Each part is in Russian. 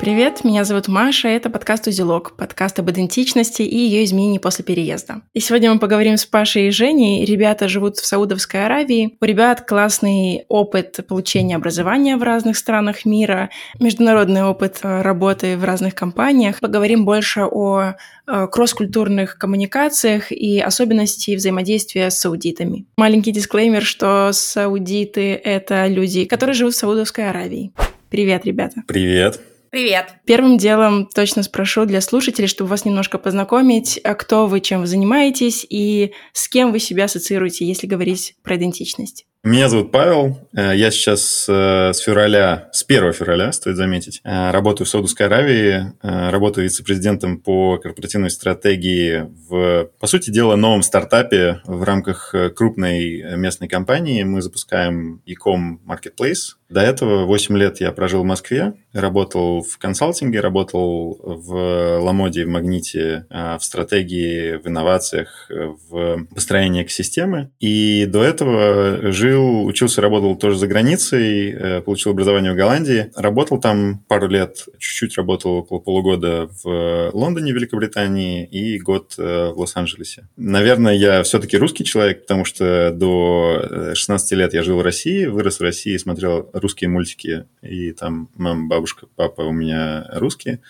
Привет, меня зовут Маша, это подкаст «Узелок», подкаст об идентичности и ее изменении после переезда. И сегодня мы поговорим с Пашей и Женей. Ребята живут в Саудовской Аравии. У ребят классный опыт получения образования в разных странах мира, международный опыт э, работы в разных компаниях. Поговорим больше о э, кросс-культурных коммуникациях и особенности взаимодействия с саудитами. Маленький дисклеймер, что саудиты — это люди, которые живут в Саудовской Аравии. Привет, ребята. Привет. Привет. Первым делом точно спрошу для слушателей, чтобы вас немножко познакомить, а кто вы, чем вы занимаетесь и с кем вы себя ассоциируете, если говорить про идентичность. Меня зовут Павел. Э, я сейчас э, с февраля, с 1 февраля, стоит заметить, э, работаю в Саудовской Аравии, работаю вице-президентом по корпоративной стратегии в, по сути дела, новом стартапе в рамках крупной местной компании. Мы запускаем e-com marketplace. До этого 8 лет я прожил в Москве, работал в консалтинге, работал в Ламоде, в Магните, в стратегии, в инновациях, в построении экосистемы. И до этого жил жил, учился, работал тоже за границей, э, получил образование в Голландии. Работал там пару лет, чуть-чуть работал около полугода в Лондоне, Великобритании, и год э, в Лос-Анджелесе. Наверное, я все-таки русский человек, потому что до 16 э, лет я жил в России, вырос в России, смотрел русские мультики, и там мама, бабушка, папа у меня русские.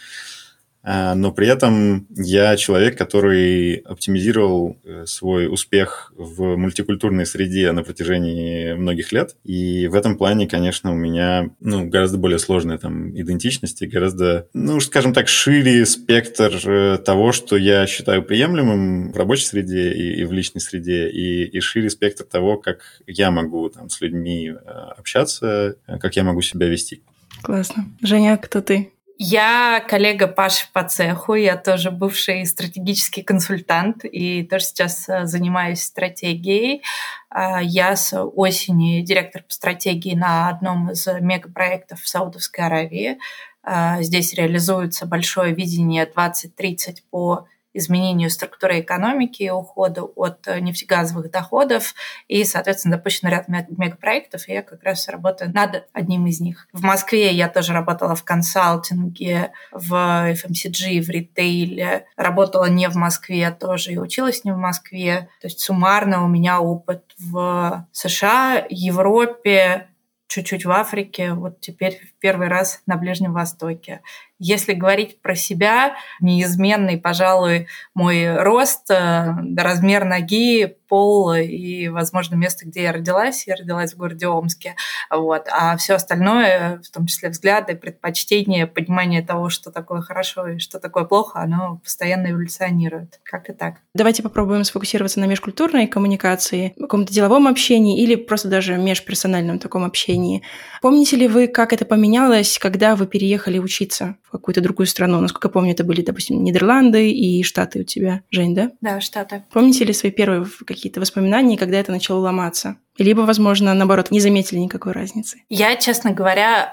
А, но при этом я человек, который оптимизировал э, свой успех в мультикультурной среде на протяжении многих лет. И в этом плане, конечно, у меня ну, гораздо более сложная там идентичность и гораздо, ну, скажем так, шире спектр э, того, что я считаю приемлемым в рабочей среде и, и в личной среде, и, и шире спектр того, как я могу там с людьми э, общаться, как я могу себя вести. Классно. Женя, кто ты? Я коллега Паши по цеху, я тоже бывший стратегический консультант и тоже сейчас э, занимаюсь стратегией. А, я с осени директор по стратегии на одном из мегапроектов в Саудовской Аравии. А, здесь реализуется большое видение 2030 по изменению структуры экономики, уходу от э, нефтегазовых доходов. И, соответственно, запущен ряд мегапроектов, и я как раз работаю над одним из них. В Москве я тоже работала в консалтинге, в FMCG, в ритейле. Работала не в Москве тоже и училась не в Москве. То есть суммарно у меня опыт в США, Европе, чуть-чуть в Африке, вот теперь в первый раз на Ближнем Востоке. Если говорить про себя, неизменный, пожалуй, мой рост, э, размер ноги, пол и, возможно, место, где я родилась. Я родилась в городе Омске. Вот. А все остальное, в том числе взгляды, предпочтения, понимание того, что такое хорошо и что такое плохо, оно постоянно эволюционирует. Как и так. Давайте попробуем сфокусироваться на межкультурной коммуникации, каком-то деловом общении или просто даже межперсональном таком общении. Помните ли вы, как это поменялось, когда вы переехали учиться в какую-то другую страну? Насколько я помню, это были, допустим, Нидерланды и Штаты у тебя, Жень, да? Да, Штаты. Помните ли свои первые какие-то воспоминания, когда это начало ломаться? Либо, возможно, наоборот, не заметили никакой разницы? Я, честно говоря,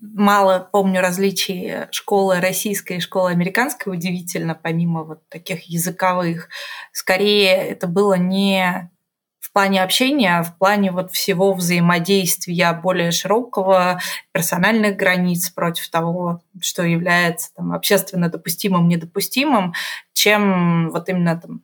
мало помню различий школы российской и школы американской, удивительно, помимо вот таких языковых. Скорее, это было не в плане общения, в плане вот всего взаимодействия более широкого, персональных границ против того, что является там, общественно допустимым, недопустимым, чем вот именно там,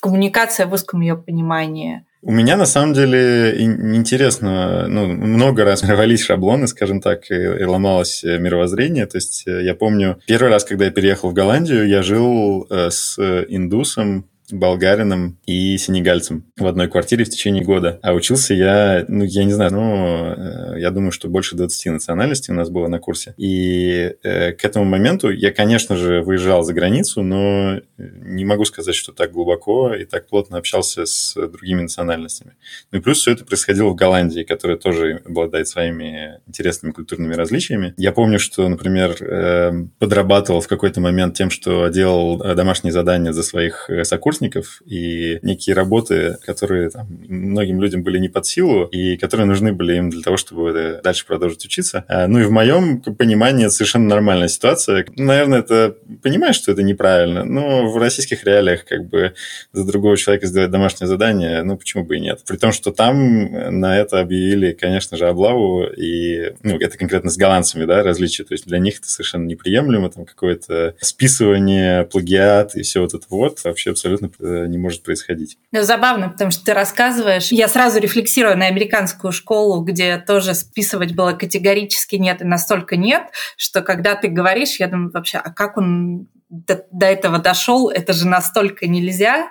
коммуникация в узком ее понимании. У меня на самом деле интересно, ну, много раз рвались шаблоны, скажем так, и, и ломалось мировоззрение. То есть э, я помню, первый раз, когда я переехал в Голландию, я жил э, с индусом, болгарином и сенегальцем в одной квартире в течение года. А учился я, ну, я не знаю, ну, э, я думаю, что больше 20 национальностей у нас было на курсе. И э, к этому моменту я, конечно же, выезжал за границу, но не могу сказать, что так глубоко и так плотно общался с другими национальностями. Ну и плюс все это происходило в Голландии, которая тоже обладает своими интересными культурными различиями. Я помню, что, например, э, подрабатывал в какой-то момент тем, что делал домашние задания за своих сокурсников, первокурсников, и некие работы, которые там, многим людям были не под силу, и которые нужны были им для того, чтобы дальше продолжить учиться. А, ну и в моем понимании это совершенно нормальная ситуация. Наверное, это понимаешь, что это неправильно, но в российских реалиях как бы за другого человека сделать домашнее задание, ну почему бы и нет. При том, что там на это объявили, конечно же, облаву, и ну, это конкретно с голландцами, да, различия. То есть для них это совершенно неприемлемо, там какое-то списывание, плагиат и все вот это вот вообще абсолютно э, не может происходить. Ну, забавно, потому что ты рассказываешь, я сразу рефлексирую на американскую школу, где тоже списывать было категорически нет и настолько нет, что когда ты говоришь, я думаю вообще, а как он до, до этого дошел, это же настолько нельзя,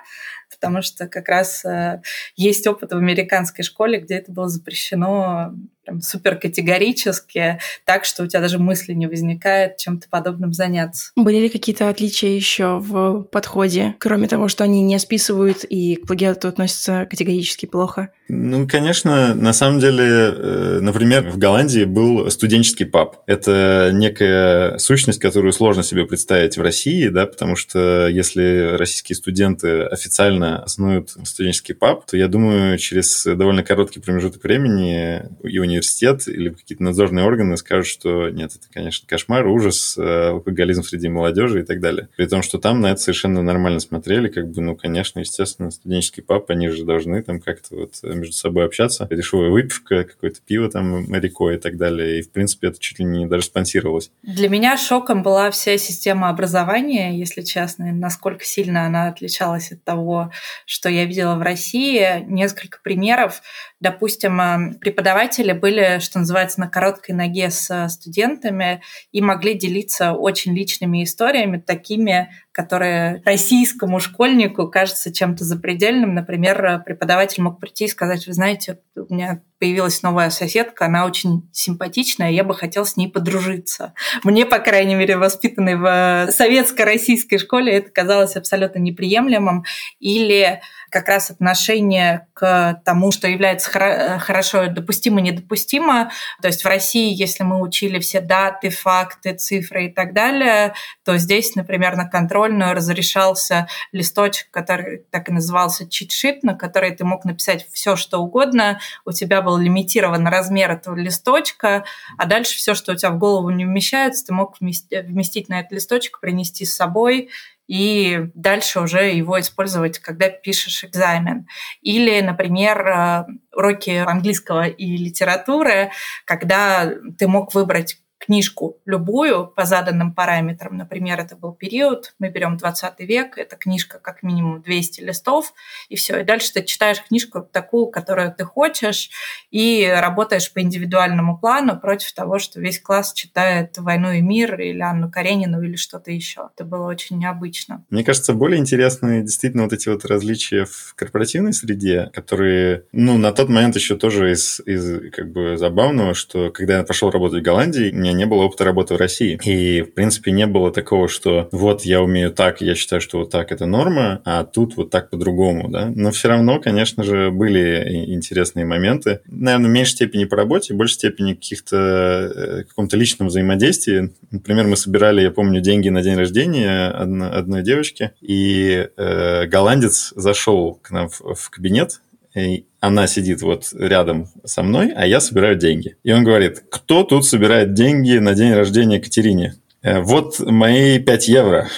потому что как раз э, есть опыт в американской школе, где это было запрещено прям супер категорически, так что у тебя даже мысли не возникает чем-то подобным заняться. Были ли какие-то отличия еще в подходе, кроме того, что они не списывают и к плагиату относятся категорически плохо? Ну, конечно, на самом деле, э, например, в Голландии был студенческий паб. Это некая сущность, которую сложно себе представить в России, да, потому что если российские студенты официально основают студенческий паб, то я думаю, через довольно короткий промежуток времени и университет или какие-то надзорные органы скажут, что нет, это, конечно, кошмар, ужас, э, алкоголизм среди молодежи и так далее. При том, что там на это совершенно нормально смотрели, как бы, ну, конечно, естественно, студенческий пап, они же должны там как-то вот между собой общаться. Дешевая выпивка, какое-то пиво там рекой и так далее. И, в принципе, это чуть ли не даже спонсировалось. Для меня шоком была вся система образования, если честно, насколько сильно она отличалась от того, что я видела в России. Несколько примеров. Допустим, э, преподаватели были, что называется, на короткой ноге с студентами и могли делиться очень личными историями, такими, которые российскому школьнику кажется чем-то запредельным. Например, преподаватель мог прийти и сказать, вы знаете, у меня появилась новая соседка, она очень симпатичная, я бы хотел с ней подружиться. Мне, по крайней мере, воспитанной в советско-российской школе, это казалось абсолютно неприемлемым. Или как раз отношение к тому, что является хорошо допустимо, недопустимо. То есть в России, если мы учили все даты, факты, цифры и так далее, то здесь, например, на контрольную разрешался листочек, который так и назывался чит-шит, на который ты мог написать все, что угодно. У тебя был лимитирован размер этого листочка, а дальше все, что у тебя в голову не вмещается, ты мог вместить на этот листочек, принести с собой и дальше уже его использовать, когда пишешь экзамен. Или, например, э, уроки английского и литературы, когда ты мог выбрать книжку любую по заданным параметрам. Например, это был период, мы берем 20 век, это книжка как минимум 200 листов, и все. И дальше ты читаешь книжку такую, которую ты хочешь, и работаешь по индивидуальному плану против того, что весь класс читает «Войну и мир» или Анну Каренину или что-то еще. Это было очень необычно. Мне кажется, более интересны действительно вот эти вот различия в корпоративной среде, которые, ну, на тот момент еще тоже из, из как бы забавного, что когда я пошел работать в Голландии, меня не было опыта работы в России. И, в принципе, не было такого, что вот я умею так, я считаю, что вот так это норма, а тут вот так по-другому, да. Но все равно, конечно же, были интересные моменты. Наверное, в меньшей степени по работе, в большей степени каких-то э, каком-то личном взаимодействии. Например, мы собирали, я помню, деньги на день рождения одной девочки, и э, голландец зашел к нам в, в кабинет, и она сидит вот рядом со мной, а я собираю деньги. И он говорит, кто тут собирает деньги на день рождения Катерине? «Э, вот мои 5 евро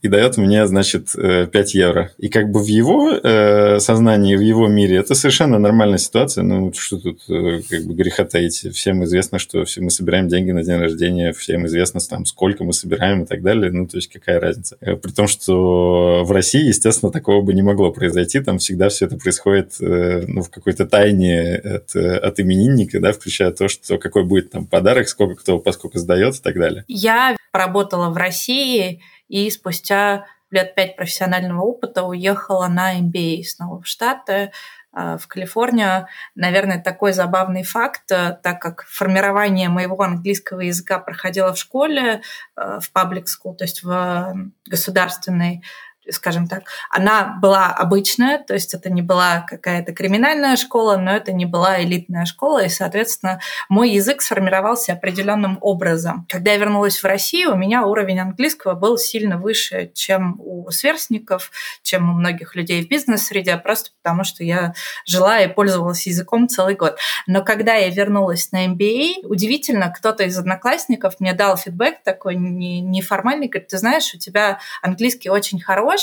и дает мне, значит, 5 э, евро. И как бы в его э, сознании, в его мире это совершенно нормальная ситуация. Ну, что тут э, как бы греха таить? Всем известно, что все мы собираем деньги на день рождения, всем известно, там, сколько мы собираем и так далее. Ну, то есть какая разница? Э, при том, что в России, естественно, такого бы не могло произойти. Там всегда все это происходит э, ну, в какой-то тайне от, от именинника, да, включая то, что какой будет там подарок, сколько кто поскольку сдает и так далее. Я поработала в России, и спустя лет пять профессионального опыта уехала на MBA снова в Штаты, а, в Калифорнию. Наверное, такой забавный факт, э, так как формирование моего английского языка проходило в школе, э, в public school, то есть в государственной, скажем так, она была обычная, то есть это не была какая-то криминальная школа, но это не была элитная школа, и, соответственно, мой язык сформировался определенным образом. Когда я вернулась в Россию, у меня уровень английского был сильно выше, чем у сверстников, чем у многих людей в бизнес-среде, просто потому что я жила и пользовалась языком целый год. Но когда я вернулась на MBA, удивительно, кто-то из одноклассников мне дал фидбэк такой неформальный, говорит, ты знаешь, у тебя английский очень хороший,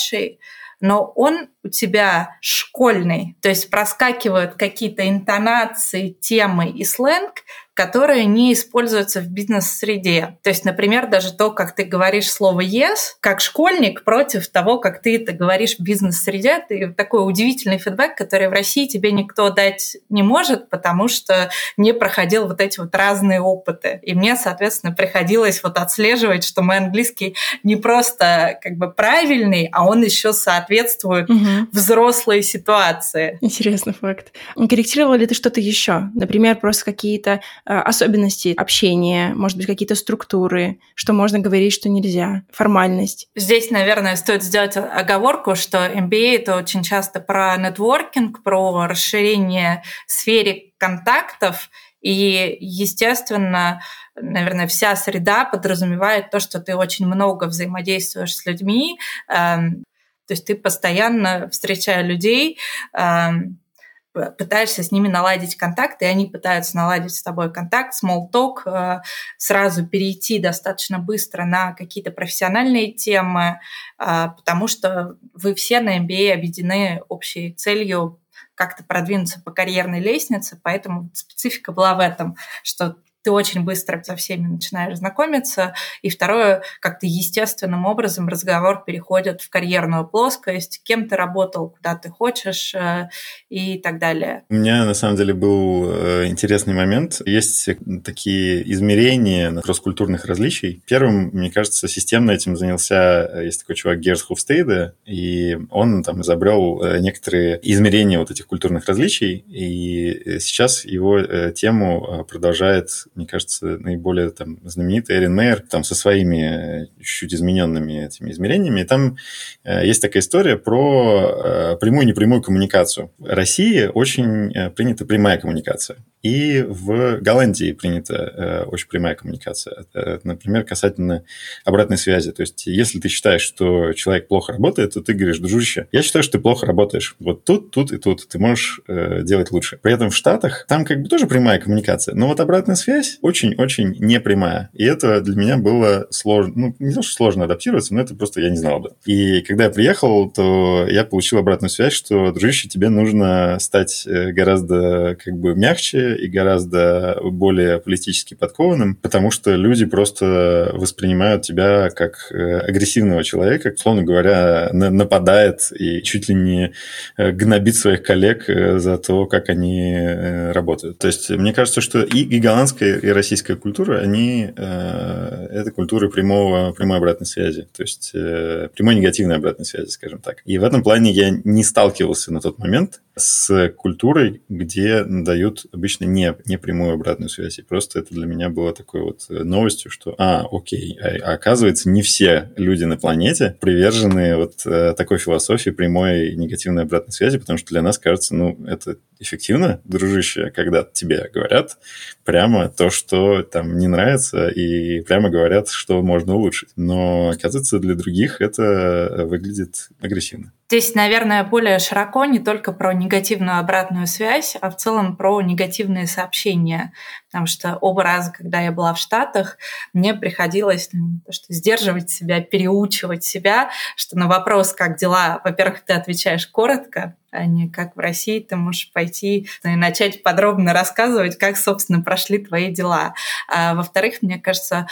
но он у тебя школьный, то есть проскакивают какие-то интонации, темы и сленг, которые не используются в бизнес-среде. То есть, например, даже то, как ты говоришь слово «yes», как школьник против того, как ты это говоришь в бизнес-среде, ты такой удивительный фидбэк, который в России тебе никто дать не может, потому что не проходил вот эти вот разные опыты. И мне, соответственно, приходилось вот отслеживать, что мой английский не просто как бы правильный, а он еще соответствует угу. взрослой ситуации. Интересный факт. Корректировал ли ты что-то еще? Например, просто какие-то особенности общения, может быть, какие-то структуры, что можно говорить, что нельзя, формальность. Здесь, наверное, стоит сделать оговорку, что MBA — это очень часто про нетворкинг, про расширение сферы контактов, и, естественно, наверное, вся среда подразумевает то, что ты очень много взаимодействуешь с людьми, эм, то есть ты постоянно, встречая людей, эм, пытаешься с ними наладить контакт, и они пытаются наладить с тобой контакт, small э, сразу перейти достаточно быстро на какие-то профессиональные темы, э, потому что вы все на MBA объединены общей целью как-то продвинуться по карьерной лестнице, поэтому специфика была в этом, что ты очень быстро со всеми начинаешь знакомиться. И второе, как-то естественным образом разговор переходит в карьерную плоскость, кем ты работал, куда ты хочешь э, и так далее. У меня на самом деле был э, интересный момент. Есть такие измерения кросс-культурных различий. Первым, мне кажется, системно этим занялся, э, есть такой чувак Герс Хуфстейда, и он там изобрел некоторые измерения вот этих культурных различий, и сейчас его тему продолжает мне кажется, наиболее там знаменитый Эрин Мейер, там со своими э, чуть-чуть измененными этими измерениями. И там э, есть такая история про э, прямую и непрямую коммуникацию. В России очень э, принята прямая коммуникация. И в Голландии принята э, очень прямая коммуникация. Э, например, касательно обратной связи. То есть, если ты считаешь, что человек плохо работает, то ты говоришь, дружище, я считаю, что ты плохо работаешь. Вот тут, тут и тут ты можешь э, делать лучше. При этом в Штатах там как бы тоже прямая коммуникация. Но вот обратная связь очень-очень непрямая. И это для меня было сложно. Ну, не то, что сложно адаптироваться, но это просто я не знал бы. И когда я приехал, то я получил обратную связь, что, дружище, тебе нужно стать э, гораздо как бы мягче, и гораздо более политически подкованным, потому что люди просто воспринимают тебя как э, агрессивного человека, условно говоря, нападает и чуть ли не э, гнобит своих коллег э, за то, как они работают. То есть мне кажется, что и, и голландская, и российская культура, они это культуры прямого, прямой обратной связи, то есть прямой негативной обратной связи, скажем так. И в этом плане я не сталкивался на тот момент с культурой, где дают обычно не, не прямую обратную связь. И просто это для меня было такой вот э, новостью, что, а, окей, а, оказывается, не все люди на планете привержены вот э, такой философии прямой негативной обратной связи, потому что для нас кажется, ну, это эффективно, дружище, когда тебе говорят прямо то, что там не нравится, и прямо говорят, что можно улучшить. Но, оказывается, для других это выглядит агрессивно. Здесь, наверное, более широко не только про негативную обратную связь, а в целом про негативные сообщения. Потому что оба раза, когда я была в Штатах, мне приходилось ну, что сдерживать себя, переучивать себя, что на вопрос, как дела, во-первых, ты отвечаешь коротко, а не как в России ты можешь пойти и начать подробно рассказывать, как, собственно, прошли твои дела. А, во-вторых, мне кажется,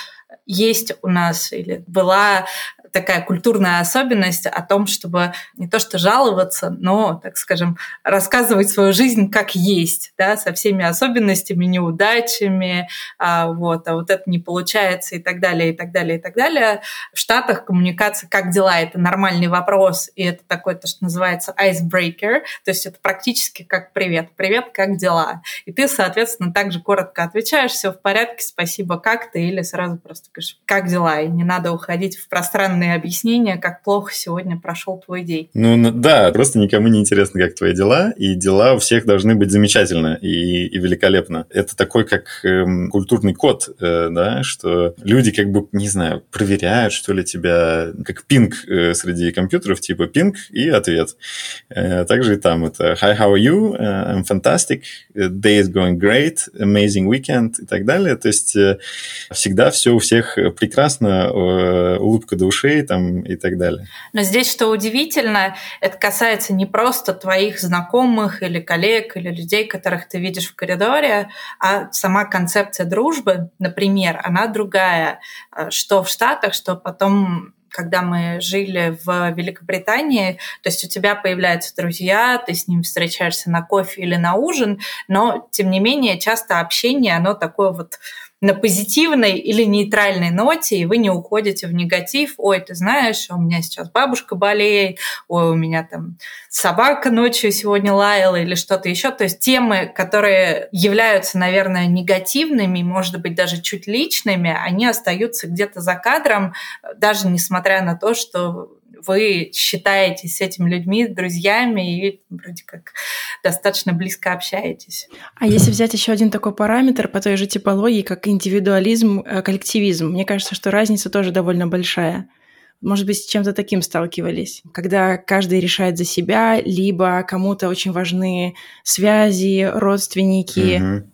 есть у нас или была такая культурная особенность о том, чтобы не то что жаловаться, но, так скажем, рассказывать свою жизнь как есть, да, со всеми особенностями, неудачами, а, вот, а вот это не получается и так далее, и так далее, и так далее. В Штатах коммуникация «как дела?» — это нормальный вопрос, и это такой, то, что называется icebreaker, то есть это практически как «привет», «привет, как дела?» И ты, соответственно, также коротко отвечаешь «все в порядке, спасибо, как ты?» или сразу просто говоришь «как дела?» И не надо уходить в пространный пространные объяснения, как плохо сегодня прошел твой день. Ну да, просто никому не интересно, как твои дела, и дела у всех должны быть замечательно и, и великолепно. Это такой как эм, культурный код, э, да, что люди как бы, не знаю, проверяют, что ли, тебя, как пинг э, среди компьютеров, типа пинг и ответ. Э, также и там это «Hi, how are you? Uh, I'm fantastic. Day is going great. Amazing weekend» и так далее. То есть э, всегда все у всех прекрасно, э, улыбка до ушей там и так далее. Но здесь, что удивительно, это касается не просто твоих знакомых или коллег, или людей, которых ты видишь в коридоре, а сама концепция дружбы, например, она другая, э, что в Штатах, что потом когда мы жили в Великобритании, то есть у тебя появляются друзья, ты с ним встречаешься на кофе или на ужин, но тем не менее часто общение, оно такое вот на позитивной или нейтральной ноте, и вы не уходите в негатив. Ой, ты знаешь, у меня сейчас бабушка болеет, ой, у меня там собака ночью сегодня лаяла или что-то еще. То есть темы, которые являются, наверное, негативными, может быть, даже чуть личными, они остаются где-то за кадром, даже несмотря на то, что вы считаетесь с этими людьми друзьями и вроде как достаточно близко общаетесь. А если взять еще один такой параметр по той же типологии, как индивидуализм, э, коллективизм, мне кажется, что разница тоже довольно большая. Может быть, с чем-то таким сталкивались, когда каждый решает за себя, либо кому-то очень важны связи, родственники. Угу.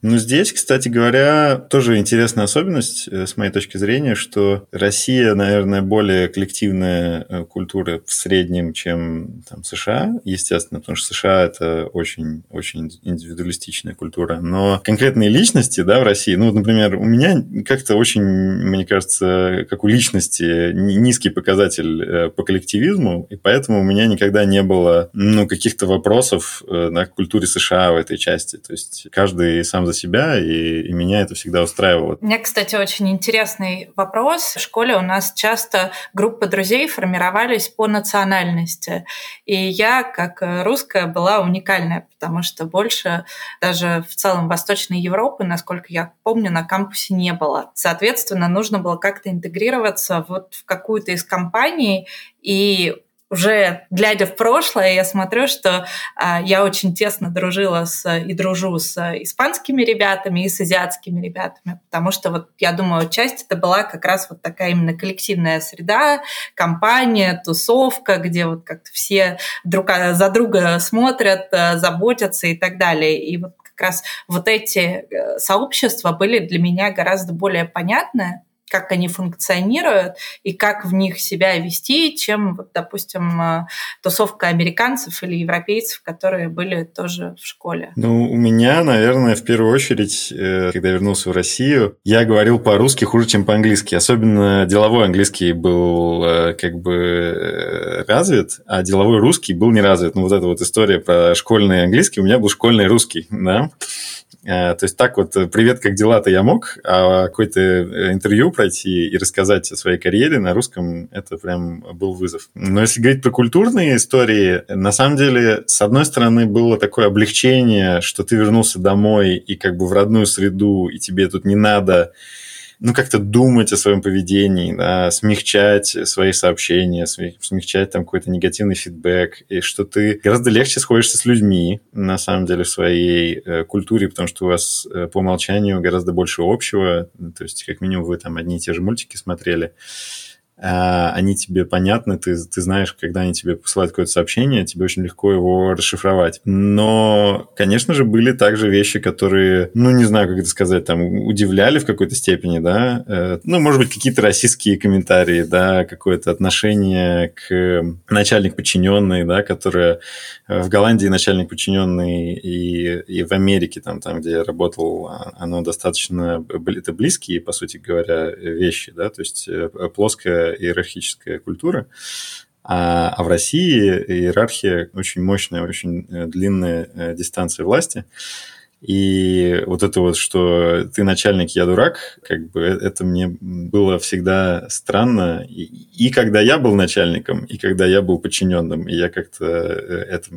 Ну, здесь, кстати говоря, тоже интересная особенность, э, с моей точки зрения, что Россия, наверное, более коллективная э, культура в среднем, чем там, США, естественно, потому что США – это очень, очень индивидуалистичная культура. Но конкретные личности да, в России, ну, например, у меня как-то очень, мне кажется, как у личности низкий показатель э, по коллективизму, и поэтому у меня никогда не было ну, каких-то вопросов на культуре США в этой части. То есть каждый сам за себя, и, и меня это всегда устраивало. У меня, кстати, очень интересный вопрос. В школе у нас часто группы друзей формировались по национальности. И я, как русская, была уникальная, потому что больше даже в целом Восточной Европы, насколько я помню, на кампусе не было. Соответственно, нужно было как-то интегрироваться вот в какую-то из компаний, и уже глядя в прошлое, я смотрю, что а, я очень тесно дружила с, и дружу с испанскими ребятами и с азиатскими ребятами, потому что вот я думаю, часть это была как раз вот такая именно коллективная среда, компания, тусовка, где вот как-то все друг за друга смотрят, э, заботятся и так далее. И вот как раз вот эти э, сообщества были для меня гораздо более понятны, как они функционируют и как в них себя вести, чем, вот, допустим, э, тусовка американцев или европейцев, которые были тоже в школе. Ну, у меня, наверное, в первую очередь, э, когда вернулся в Россию, я говорил по-русски хуже, чем по-английски. Особенно деловой английский был э, как бы развит, а деловой русский был не развит. Ну, вот эта вот история про школьный английский, у меня был школьный русский, да. Э, то есть так вот, э, привет, как дела-то я мог, а какое-то э, интервью пройти и рассказать о своей карьере на русском, это прям был вызов. Но если говорить про культурные истории, на самом деле, с одной стороны, было такое облегчение, что ты вернулся домой и как бы в родную среду, и тебе тут не надо ну, как-то думать о своем поведении, да, смягчать свои сообщения, смягчать там какой-то негативный фидбэк, и что ты гораздо легче сходишься с людьми, на самом деле, в своей э, культуре, потому что у вас э, по умолчанию гораздо больше общего, то есть, как минимум, вы там одни и те же мультики смотрели, они тебе понятны, ты, ты знаешь, когда они тебе посылают какое-то сообщение, тебе очень легко его расшифровать. Но, конечно же, были также вещи, которые, ну, не знаю, как это сказать, там, удивляли в какой-то степени, да, э, ну, может быть, какие-то российские комментарии, да, какое-то отношение к начальник подчиненный, да, которое э, в Голландии начальник подчиненный и, и в Америке, там, там, где я работал, а, оно достаточно, это близкие, по сути говоря, вещи, да, то есть э, иерархическая культура, а, а в России иерархия очень мощная, очень э, длинная э, дистанция власти. И вот это вот, что ты начальник, я дурак, как бы э, это мне было всегда странно. И, и когда я был начальником, и когда я был подчиненным, и я как-то это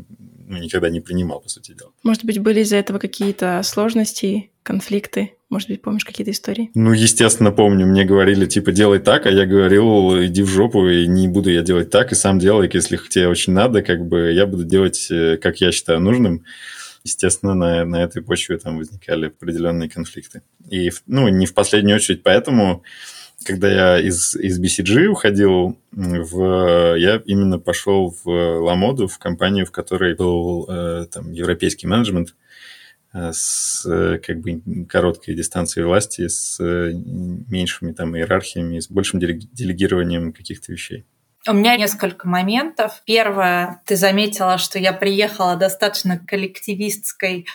ну, никогда не принимал, по сути дела. Может быть, были из-за этого какие-то сложности, конфликты? Может быть, помнишь какие-то истории? Ну, естественно, помню. Мне говорили, типа, делай так, а я говорил, иди в жопу, и не буду я делать так, и сам делай, если тебе очень надо, как бы я буду делать, э, как я считаю нужным. Естественно, на, на этой почве там возникали определенные конфликты. И, ну, не в последнюю очередь поэтому когда я из, из BCG уходил, в, я именно пошел в Ламоду, в компанию, в которой был э, там, европейский менеджмент с как бы короткой дистанцией власти, с э, меньшими там иерархиями, с большим делегированием каких-то вещей. У меня несколько моментов. Первое, ты заметила, что я приехала достаточно коллективистской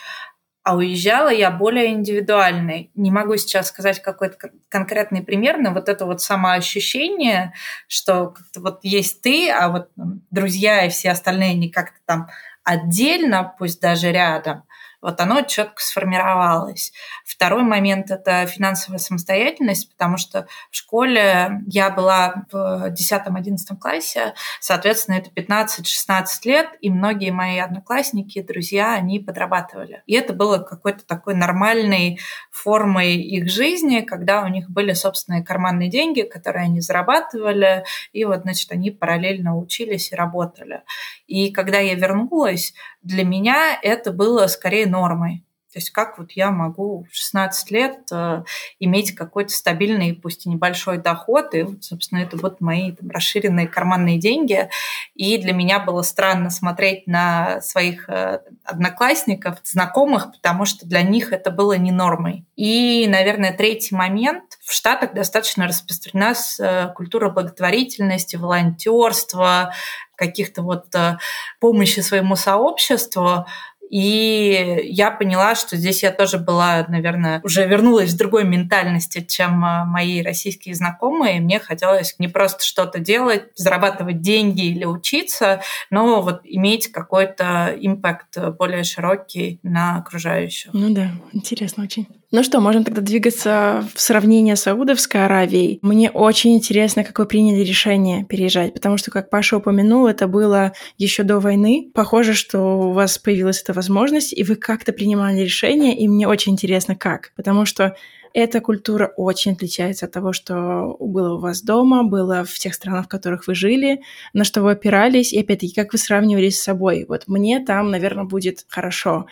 а уезжала я более индивидуальной. Не могу сейчас сказать какой-то конкретный пример, но вот это вот самоощущение, что вот есть ты, а вот друзья и все остальные не как-то там отдельно, пусть даже рядом, вот оно четко сформировалось. Второй момент – это финансовая самостоятельность, потому что в школе я была в 10-11 классе, соответственно, это 15-16 лет, и многие мои одноклассники, друзья, они подрабатывали. И это было какой-то такой нормальной формой их жизни, когда у них были собственные карманные деньги, которые они зарабатывали, и вот, значит, они параллельно учились и работали. И когда я вернулась, для меня это было скорее нормой. То есть как вот я могу в 16 лет э, иметь какой-то стабильный, пусть и небольшой доход, и, собственно, это вот мои там, расширенные карманные деньги. И для меня было странно смотреть на своих э, одноклассников, знакомых, потому что для них это было не нормой. И, наверное, третий момент. В Штатах достаточно распространена э, культура благотворительности, волонтерства, каких-то вот э, помощи своему сообществу. И я поняла, что здесь я тоже была, наверное, уже вернулась в другой ментальности, чем а, мои российские знакомые. Мне хотелось не просто что-то делать, зарабатывать деньги или учиться, но вот иметь какой-то импакт более широкий на окружающих. Ну да, интересно очень. Ну что, можем тогда двигаться в сравнение с Саудовской Аравией. Мне очень интересно, как вы приняли решение переезжать, потому что, как Паша упомянул, это было еще до войны. Похоже, что у вас появилась эта возможность, и вы как-то принимали решение, и мне очень интересно, как. Потому что эта культура очень отличается от того, что было у вас дома, было в тех странах, в которых вы жили, на что вы опирались, и опять-таки, как вы сравнивались с собой. Вот мне там, наверное, будет хорошо.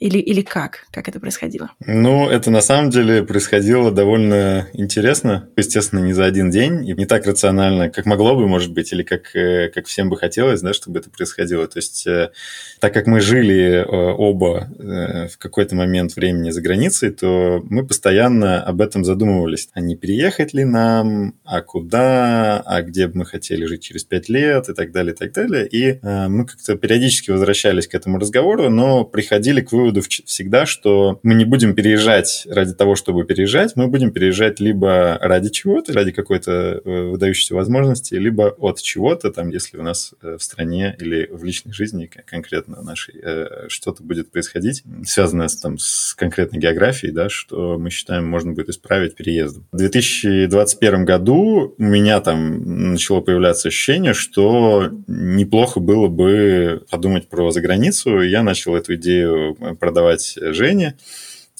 Или, или как? Как это происходило? Ну, это на самом деле происходило довольно интересно. Естественно, не за один день и не так рационально, как могло бы, может быть, или как, э, как всем бы хотелось, да, чтобы это происходило. То есть, э, так как мы жили э, оба в какой-то момент времени за границей, то мы постоянно об этом задумывались. А не переехать ли нам, а куда, а где бы мы хотели жить через пять лет и так далее, и так далее. И мы как-то периодически возвращались к этому разговору, но приходили к выводу, выводу всегда, что мы не будем переезжать ради того, чтобы переезжать, мы будем переезжать либо ради чего-то, ради какой-то э, выдающейся возможности, либо от чего-то, там, если у нас э, в стране или в личной жизни конкретно нашей э, что-то будет происходить, связанное с, там, с конкретной географией, да, что мы считаем можно будет исправить переездом. В 2021 году у меня там начало появляться ощущение, что неплохо было бы подумать про заграницу. Я начал эту идею продавать Жене.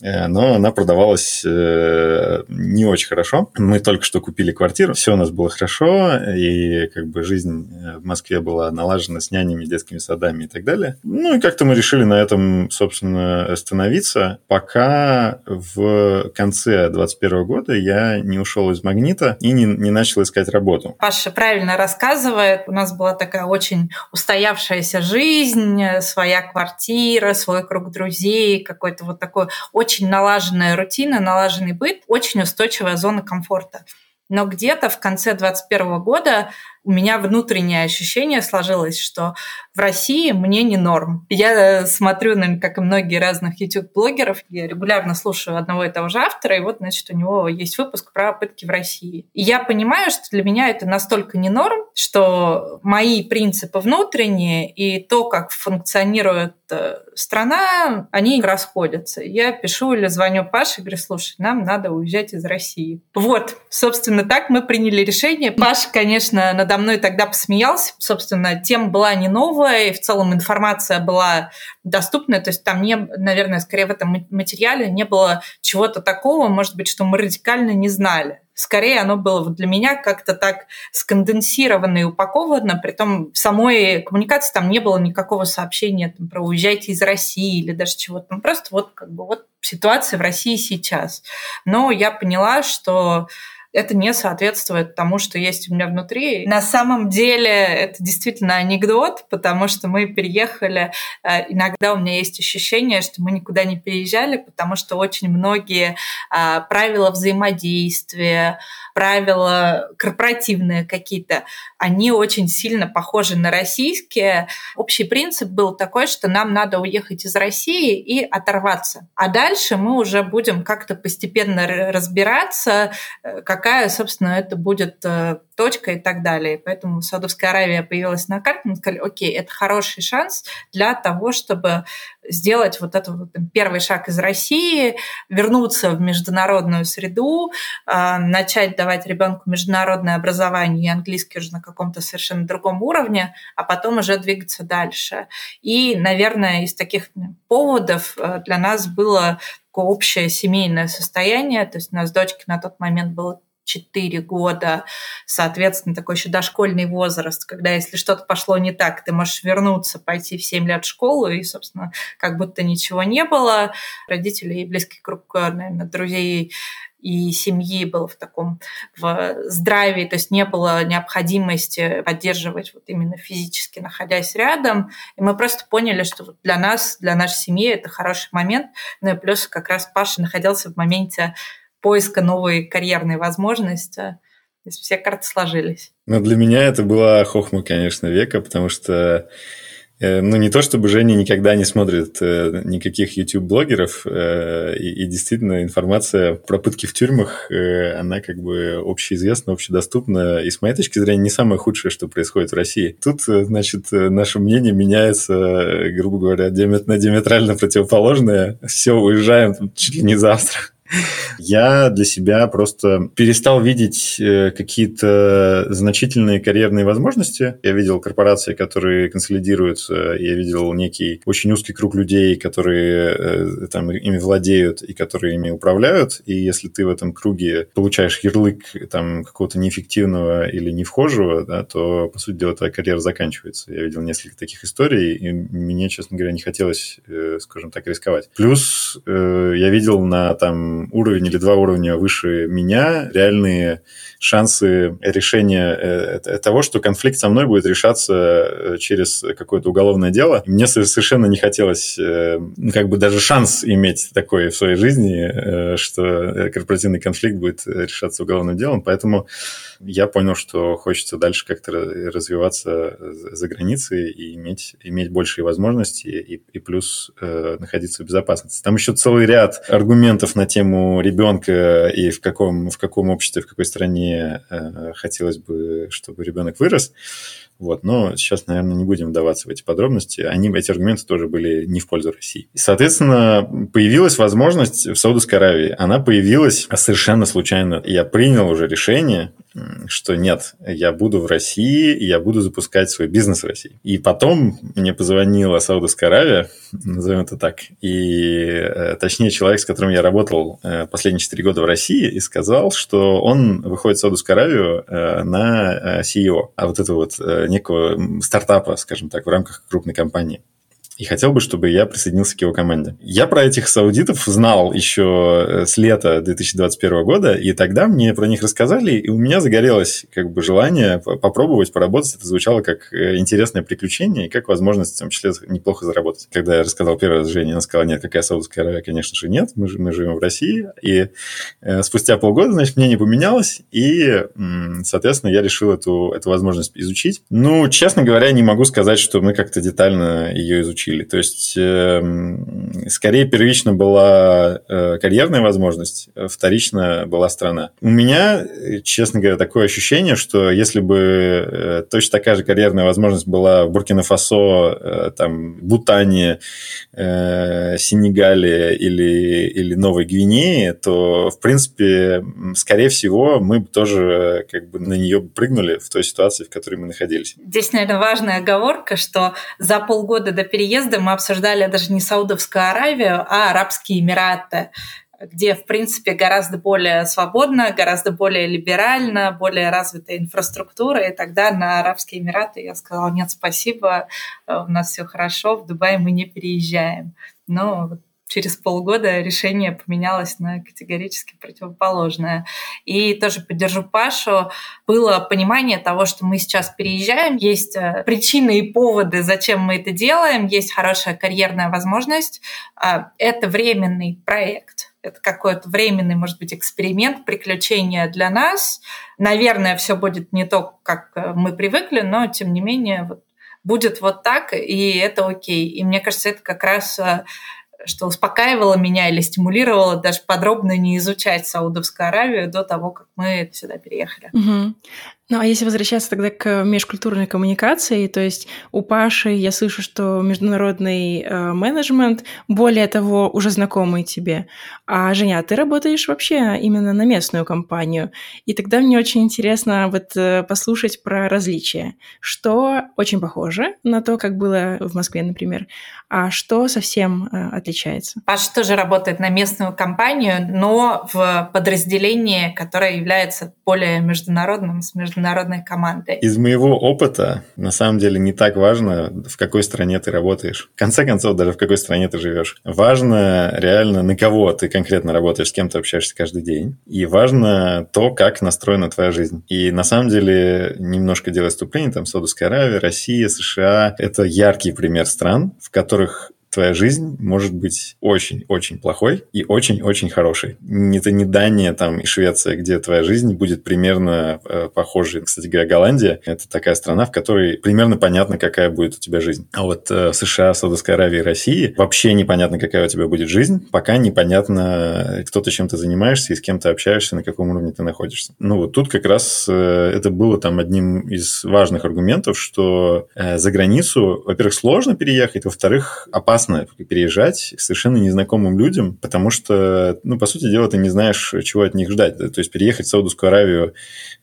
Э, но она продавалась э, не очень хорошо. Мы только что купили квартиру, все у нас было хорошо, и как бы жизнь э, в Москве была налажена с нянями, детскими садами и так далее. Ну и как-то мы решили на этом, собственно, остановиться, пока в конце 2021 года я не ушел из «Магнита» и не, не начал искать работу. Паша правильно рассказывает. У нас была такая очень устоявшаяся жизнь, своя квартира, свой круг друзей, какой-то вот такой очень очень налаженная рутина, налаженный быт, очень устойчивая зона комфорта. Но где-то в конце 2021 года у меня внутреннее ощущение сложилось, что в России мне не норм. Я э, смотрю, наверное, как и многие разных YouTube-блогеров, я регулярно слушаю одного и того же автора, и вот, значит, у него есть выпуск про пытки в России. И я понимаю, что для меня это настолько не норм, что мои принципы внутренние и то, как функционирует э, страна, они расходятся. Я пишу или звоню Паше говорю, слушай, нам надо уезжать из России. Вот, собственно, так мы приняли решение. Паша, конечно, надо надо мной тогда посмеялся. Собственно, тема была не новая, и в целом информация была доступная. То есть там, не, наверное, скорее в этом материале не было чего-то такого, может быть, что мы радикально не знали. Скорее, оно было для меня как-то так сконденсировано и упаковано, при том в самой коммуникации там не было никакого сообщения там, про «уезжайте из России» или даже чего-то. Там просто вот как бы вот ситуация в России сейчас. Но я поняла, что это не соответствует тому, что есть у меня внутри. На самом деле это действительно анекдот, потому что мы переехали, э, иногда у меня есть ощущение, что мы никуда не переезжали, потому что очень многие а, правила взаимодействия, правила корпоративные какие-то, они очень сильно похожи на российские. Общий принцип был такой, что нам надо уехать из России и оторваться. А дальше мы уже будем как-то постепенно разбираться, э, какая, собственно, это будет э, точка и так далее. Поэтому Саудовская Аравия появилась на карте, мы сказали, окей, это хороший шанс для того, чтобы сделать вот этот вот первый шаг из России, вернуться в международную среду, а, начать давать ребенку международное образование и английский уже на каком-то совершенно другом уровне, а потом уже двигаться дальше. И, наверное, из таких поводов э, для нас было общее семейное состояние. То есть у нас дочке на тот момент было 4 года, соответственно, такой еще дошкольный возраст, когда если что-то пошло не так, ты можешь вернуться, пойти в 7 лет в школу, и, собственно, как будто ничего не было. Родители и близкий круг, наверное, друзей и семьи был в таком в здравии, то есть не было необходимости поддерживать вот именно физически находясь рядом. И мы просто поняли, что вот для нас, для нашей семьи это хороший момент. Ну и плюс как раз Паша находился в моменте поиска новой карьерной возможности. То есть все карты сложились. Но для меня это была хохма, конечно, века, потому что э, ну, не то, чтобы Женя никогда не смотрит э, никаких YouTube-блогеров, э, и, и действительно информация про пытки в тюрьмах, э, она как бы общеизвестна, общедоступна, и с моей точки зрения не самое худшее, что происходит в России. Тут, э, значит, наше мнение меняется, грубо говоря, диаметрально противоположное. Все, уезжаем чуть ли не завтра. Я для себя просто перестал видеть э, какие-то значительные карьерные возможности. Я видел корпорации, которые консолидируются, я видел некий очень узкий круг людей, которые э, там ими владеют и которые ими управляют. И если ты в этом круге получаешь ярлык там какого-то неэффективного или невхожего, да, то, по сути дела, твоя карьера заканчивается. Я видел несколько таких историй, и мне, честно говоря, не хотелось, э, скажем так, рисковать. Плюс я видел на там уровень или два уровня выше меня реальные шансы решения э, того, что конфликт со мной будет решаться э, через какое-то уголовное дело. Мне совершенно не хотелось э, ну, как бы даже шанс иметь такой в своей жизни, что корпоративный конфликт будет решаться уголовным делом, поэтому я понял, что хочется дальше как-то развиваться за границей и иметь, иметь большие возможности и, и плюс э, находиться в безопасности. Там еще целый ряд аргументов на тему ребенка и в каком, в каком обществе, в какой стране э, хотелось бы, чтобы ребенок вырос. Вот, но сейчас, наверное, не будем вдаваться в эти подробности. Они, эти аргументы тоже были не в пользу России. И, соответственно, появилась возможность в Саудовской Аравии. Она появилась совершенно случайно. Я принял уже решение что нет, я буду в России, я буду запускать свой бизнес в России. И потом мне позвонила Саудовская Аравия, назовем это так, и э, точнее человек, с которым я работал э, последние 4 года в России, и сказал, что он выходит в Саудовскую Аравию э, на CEO, а вот этого вот некого стартапа, скажем так, в рамках крупной компании и хотел бы, чтобы я присоединился к его команде. Я про этих саудитов знал еще э, с лета 2021 года, и тогда мне про них рассказали, и у меня загорелось как бы желание попробовать поработать. Это звучало как э, интересное приключение и как возможность в том числе неплохо заработать. Когда я рассказал первый раз Жене, она сказала, нет, какая Саудовская Аравия, конечно же, нет, мы, мы живем в России. И э, спустя полгода, значит, мнение поменялось, и, соответственно, я решил эту, эту возможность изучить. Ну, честно говоря, не могу сказать, что мы как-то детально ее изучили учили. То есть, э, скорее, первично была э, карьерная возможность, вторично была страна. У меня, честно говоря, такое ощущение, что если бы э, точно такая же карьерная возможность была в Буркина-Фасо, э, там, Бутане, э, Сенегале или, или Новой Гвинее, то, в принципе, скорее всего, мы бы тоже как бы на нее прыгнули в той ситуации, в которой мы находились. Здесь, наверное, важная оговорка, что за полгода до переезда мы обсуждали даже не Саудовскую Аравию, а Арабские Эмираты где, в принципе, гораздо более свободно, гораздо более либерально, более развитая инфраструктура. И тогда на Арабские Эмираты я сказала, нет, спасибо, у нас все хорошо, в Дубай мы не переезжаем. Но через полгода решение поменялось на категорически противоположное. И тоже поддержу Пашу. Было понимание того, что мы сейчас переезжаем, есть э, причины и поводы, зачем мы это делаем, есть хорошая карьерная возможность. А, это временный проект, это какой-то временный, может быть, эксперимент, приключение для нас. Наверное, все будет не то, как э, мы привыкли, но тем не менее вот, будет вот так, и это окей. И мне кажется, это как раз э, что успокаивало меня или стимулировало даже подробно не изучать Саудовскую Аравию до того, как мы сюда переехали. Угу. Ну, а если возвращаться тогда к межкультурной коммуникации, то есть у Паши я слышу, что международный э, менеджмент, более того, уже знакомый тебе. А, Женя, ты работаешь вообще именно на местную компанию. И тогда мне очень интересно вот э, послушать про различия. Что очень похоже на то, как было в Москве, например, а что совсем э, отличается? Паша тоже работает на местную компанию, но в подразделении, которое является более международным, с международным международной командой. Из моего опыта, на самом деле, не так важно, в какой стране ты работаешь. В конце концов, даже в какой стране ты живешь. Важно реально, на кого ты конкретно работаешь, с кем ты общаешься каждый день. И важно то, как настроена твоя жизнь. И на самом деле, немножко делая вступление, там Саудовская Аравия, Россия, США, это яркий пример стран, в которых твоя жизнь может быть очень-очень плохой и очень-очень хорошей. Это не Дания там и Швеция, где твоя жизнь будет примерно э, похожей. Кстати говоря, Голландия – это такая страна, в которой примерно понятно, какая будет у тебя жизнь. А вот э, США, Саудовская Аравия и Россия вообще непонятно, какая у тебя будет жизнь, пока непонятно, кто ты чем ты занимаешься и с кем ты общаешься, на каком уровне ты находишься. Ну вот тут как раз э, это было там одним из важных аргументов, что э, за границу, во-первых, сложно переехать, во-вторых, опасно опасно переезжать к совершенно незнакомым людям, потому что, ну, по сути дела, ты не знаешь, чего от них ждать. То есть переехать в Саудовскую Аравию,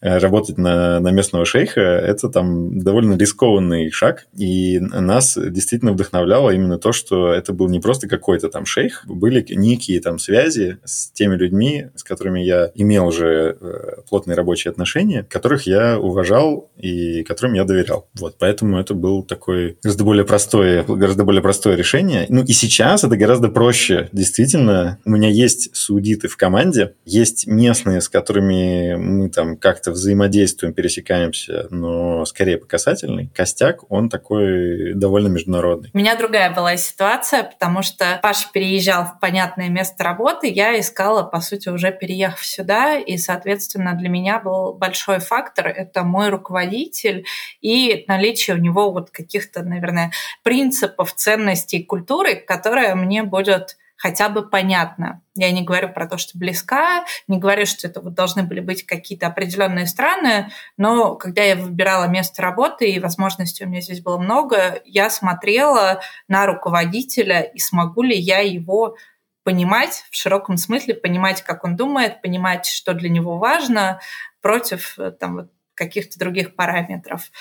э, работать на, на местного шейха, это там довольно рискованный шаг. И нас действительно вдохновляло именно то, что это был не просто какой-то там шейх, были некие там связи с теми людьми, с которыми я имел уже э, плотные рабочие отношения, которых я уважал и которым я доверял. Вот, поэтому это был такой гораздо более простое, гораздо более простое решение, решение. Ну и сейчас это гораздо проще. Действительно, у меня есть судиты в команде, есть местные, с которыми мы там как-то взаимодействуем, пересекаемся, но скорее по касательной. Костяк, он такой довольно международный. У меня другая была ситуация, потому что Паша переезжал в понятное место работы, я искала, по сути, уже переехав сюда, и, соответственно, для меня был большой фактор — это мой руководитель и наличие у него вот каких-то, наверное, принципов, ценностей, культуры, которая мне будет хотя бы понятна. Я не говорю про то, что близка, не говорю, что это вот должны были быть какие-то определенные страны, но когда я выбирала место работы, и возможностей у меня здесь было много, я смотрела на руководителя, и смогу ли я его понимать в широком смысле, понимать, как он думает, понимать, что для него важно, против э, там, вот, каких-то других параметров.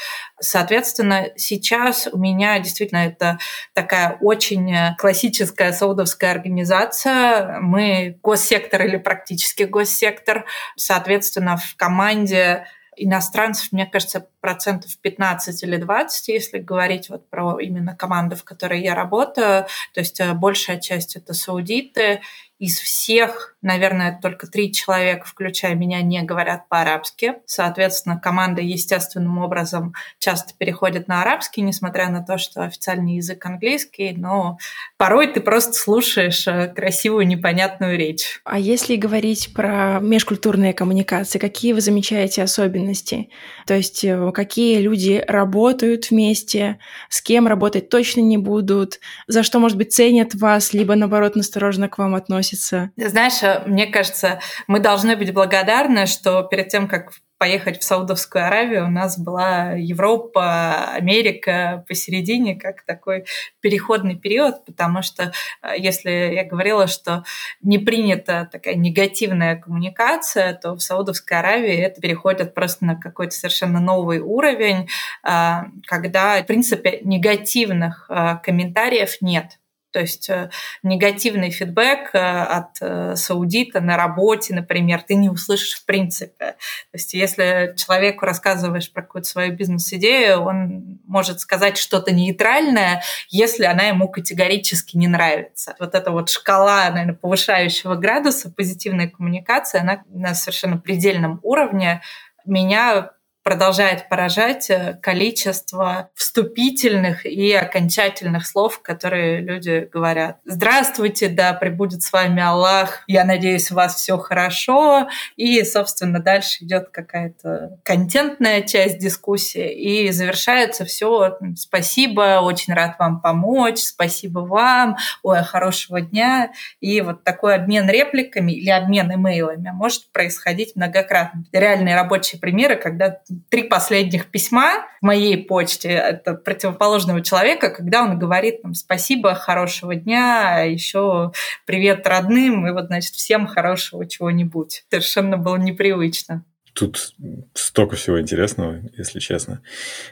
Соответственно, сейчас у меня действительно это такая очень классическая саудовская организация. Мы госсектор или практически госсектор. Соответственно, в команде иностранцев, мне кажется, процентов 15 или 20, если говорить вот про именно команду, в которой я работаю. То есть э, большая часть это саудиты, из всех, наверное, только три человека, включая меня, не говорят по-арабски. Соответственно, команда естественным образом часто переходит на арабский, несмотря на то, что официальный язык английский, но порой ты просто слушаешь э, красивую, непонятную речь. А если говорить про межкультурные коммуникации, какие вы замечаете особенности? То есть э, какие люди работают вместе, с кем работать точно не будут, за что, может быть, ценят вас, либо, наоборот, настороженно к вам относятся? Знаешь, э, мне кажется, мы должны быть благодарны, что перед тем, как поехать в Саудовскую Аравию, у нас была Европа, Америка посередине, как такой переходный период, потому что э, если я говорила, что не принята такая негативная коммуникация, то в Саудовской Аравии это переходит просто на какой-то совершенно новый уровень, э, когда, в принципе, негативных комментариев нет. То есть э, негативный фидбэк э, от э, саудита на работе, например, ты не услышишь в принципе. То есть если человеку рассказываешь про какую-то свою бизнес-идею, он может сказать что-то нейтральное, если она ему категорически не нравится. Вот эта вот шкала, наверное, повышающего градуса позитивной коммуникации, она на совершенно предельном уровне. Меня продолжает поражать э, количество вступительных и окончательных слов, которые люди говорят. Здравствуйте, да, пребудет с вами Аллах, я надеюсь, у вас все хорошо. И, собственно, дальше идет какая-то контентная часть дискуссии, и завершается все спасибо, очень рад вам помочь, спасибо вам, ой, хорошего дня. И вот такой обмен репликами или обмен имейлами может происходить многократно. Реальные рабочие примеры, когда три последних письма в моей почте это противоположного человека, когда он говорит там, спасибо, хорошего дня, еще привет родным, и вот, значит, всем хорошего чего-нибудь. Совершенно было непривычно. Тут столько всего интересного, если честно,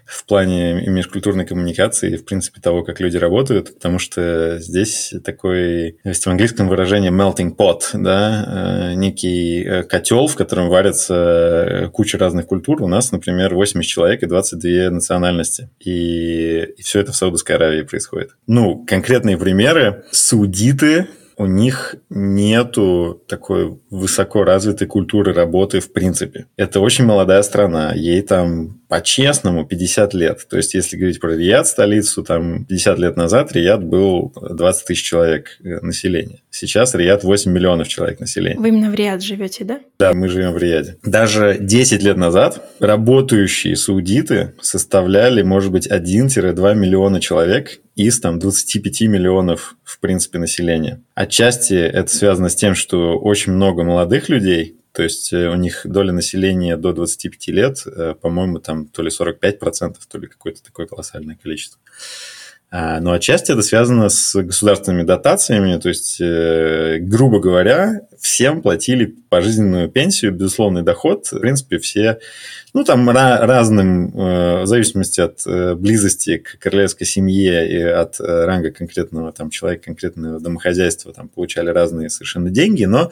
в плане межкультурной коммуникации и, в принципе, того, как люди работают, потому что здесь такой, есть в английском выражение melting pot, да, э, некий э, котел, в котором варятся э, куча разных культур. У нас, например, 80 человек и 22 национальности. И, и все это в Саудовской Аравии происходит. Ну, конкретные примеры. Саудиты у них нету такой высоко развитой культуры работы в принципе. Это очень молодая страна, ей там по-честному 50 лет. То есть, если говорить про Рияд, столицу, там 50 лет назад Рияд был 20 тысяч человек э, населения. Сейчас Рияд 8 миллионов человек населения. Вы именно в Рияд живете, да? Да, мы живем в Рияде. Даже 10 лет назад работающие саудиты составляли, может быть, 1-2 миллиона человек из там 25 миллионов, в принципе, населения. Отчасти это связано с тем, что очень много молодых людей, то есть э, у них доля населения до 25 лет, э, по-моему, там то ли 45%, то ли какое-то такое колоссальное количество. А, но отчасти это связано с государственными дотациями, то есть, э, грубо говоря, всем платили пожизненную пенсию, безусловный доход. В принципе, все, ну, там разным, э, в зависимости от э, близости к королевской семье и от ранга конкретного там человека, конкретного домохозяйства, там получали разные совершенно деньги, но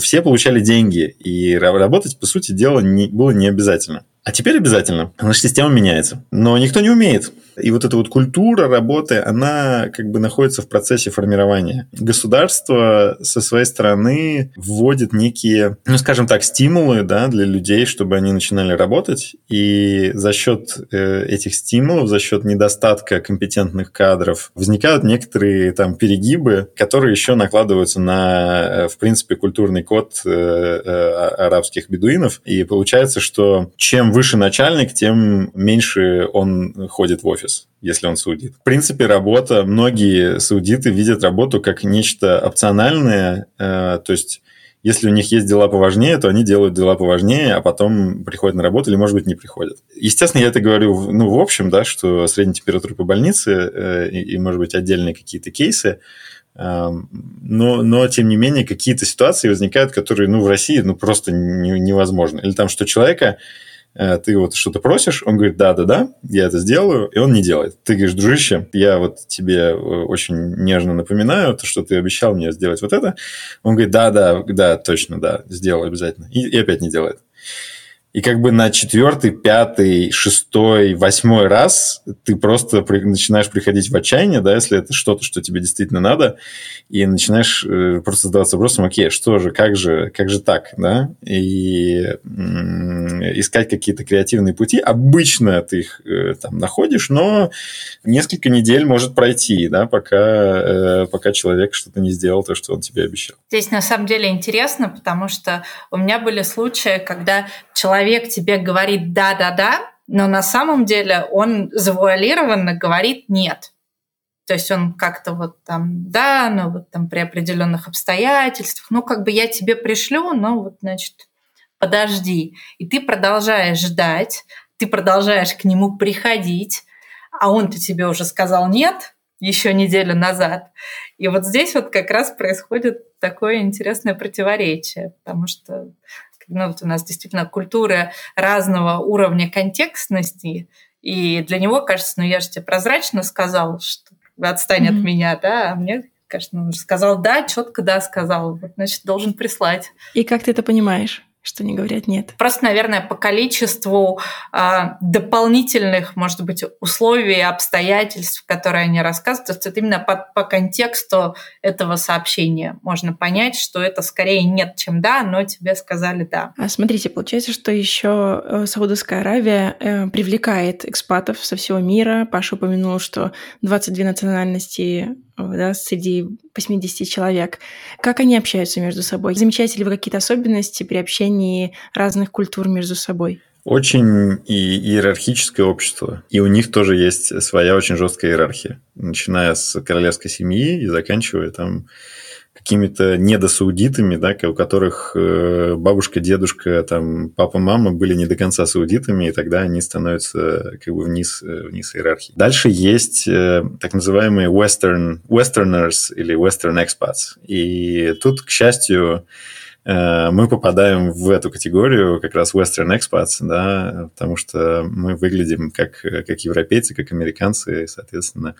все получали деньги, и работать, по сути дела, не, было не обязательно. А теперь обязательно. Наша система меняется. Но никто не умеет. И вот эта вот культура работы, она как бы находится в процессе формирования. Государство со своей стороны вводит некие, ну, скажем так, стимулы да, для людей, чтобы они начинали работать. И за счет э, этих стимулов, за счет недостатка компетентных кадров возникают некоторые там перегибы, которые еще накладываются на, э, в принципе, культурный код э, арабских бедуинов. И получается, что чем выше начальник, тем меньше он ходит в офис, если он судит. В принципе, работа, многие судиты видят работу как нечто опциональное, э, то есть если у них есть дела поважнее, то они делают дела поважнее, а потом приходят на работу или, может быть, не приходят. Естественно, я это говорю, ну, в общем, да, что средняя температура по больнице э, и, и, может быть, отдельные какие-то кейсы, э, но, но, тем не менее, какие-то ситуации возникают, которые, ну, в России, ну, просто не, невозможно. Или там, что человека ты вот что-то просишь, он говорит, да-да-да, я это сделаю, и он не делает. Ты говоришь, дружище, я вот тебе э, очень нежно напоминаю, то, что ты обещал мне сделать вот это. Он говорит, да-да, да, точно, да, сделаю обязательно. И, и опять не делает. И как бы на четвертый, пятый, шестой, восьмой раз ты просто при, начинаешь приходить в отчаяние, да, если это что-то, что тебе действительно надо, и начинаешь э, просто задаваться вопросом, окей, что же, как же, как же так, да, и м- искать какие-то креативные пути. Обычно ты их э, там находишь, но несколько недель может пройти, да, пока, э, пока человек что-то не сделал то, что он тебе обещал. Здесь на самом деле интересно, потому что у меня были случаи, когда человек тебе говорит «да-да-да», но на самом деле он завуалированно говорит «нет». То есть он как-то вот там, да, но вот там при определенных обстоятельствах, ну как бы я тебе пришлю, но вот, значит, подожди. И ты продолжаешь ждать, ты продолжаешь к нему приходить, а он-то тебе уже сказал нет еще неделю назад. И вот здесь вот как раз происходит такое интересное противоречие, потому что ну, вот у нас действительно культура разного уровня контекстности, и для него кажется, ну я же тебе прозрачно сказал, что отстань mm-hmm. от меня, да, а мне кажется, он уже сказал да, четко да сказал, вот, значит, должен прислать. И как ты это понимаешь? Что не говорят нет. Просто, наверное, по количеству э, дополнительных, может быть, условий, обстоятельств, которые они рассказывают, это именно по, по контексту этого сообщения можно понять, что это скорее нет, чем да, но тебе сказали да. А смотрите, получается, что еще э, Саудовская Аравия э, привлекает экспатов со всего мира. Паша упомянул, что 22 национальности да, среди 80 человек. Как они общаются между собой? Замечаете ли вы какие-то особенности при общении разных культур между собой? Очень и иерархическое общество. И у них тоже есть своя очень жесткая иерархия. Начиная с королевской семьи и заканчивая там какими-то недосаудитами, да, у которых э, бабушка, дедушка, там, папа, мама были не до конца саудитами, и тогда они становятся как бы вниз, э, вниз иерархии. Дальше есть э, так называемые western, westerners или western expats. И тут, к счастью, мы попадаем в эту категорию как раз Western Expats, да, потому что мы выглядим как, как европейцы, как американцы, и, соответственно,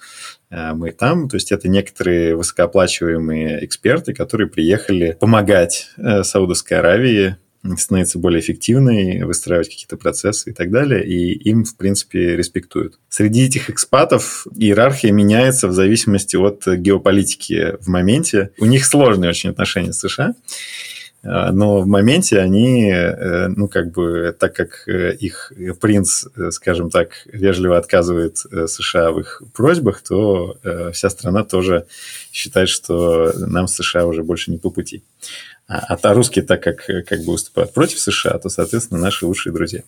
э, мы там. То есть это некоторые высокооплачиваемые эксперты, которые приехали помогать э, Саудовской Аравии становиться более эффективной, выстраивать какие-то процессы и так далее, и им, в принципе, респектуют. Среди этих экспатов иерархия меняется в зависимости от геополитики в моменте. У них сложные очень отношения с США, но в моменте они, э, ну, как бы, так как э, их принц, э, скажем так, вежливо отказывает США в их просьбах, то вся страна тоже считает, что нам США уже больше не по пути. А, а русские, так как, как бы выступают против США, то, соответственно, наши лучшие друзья.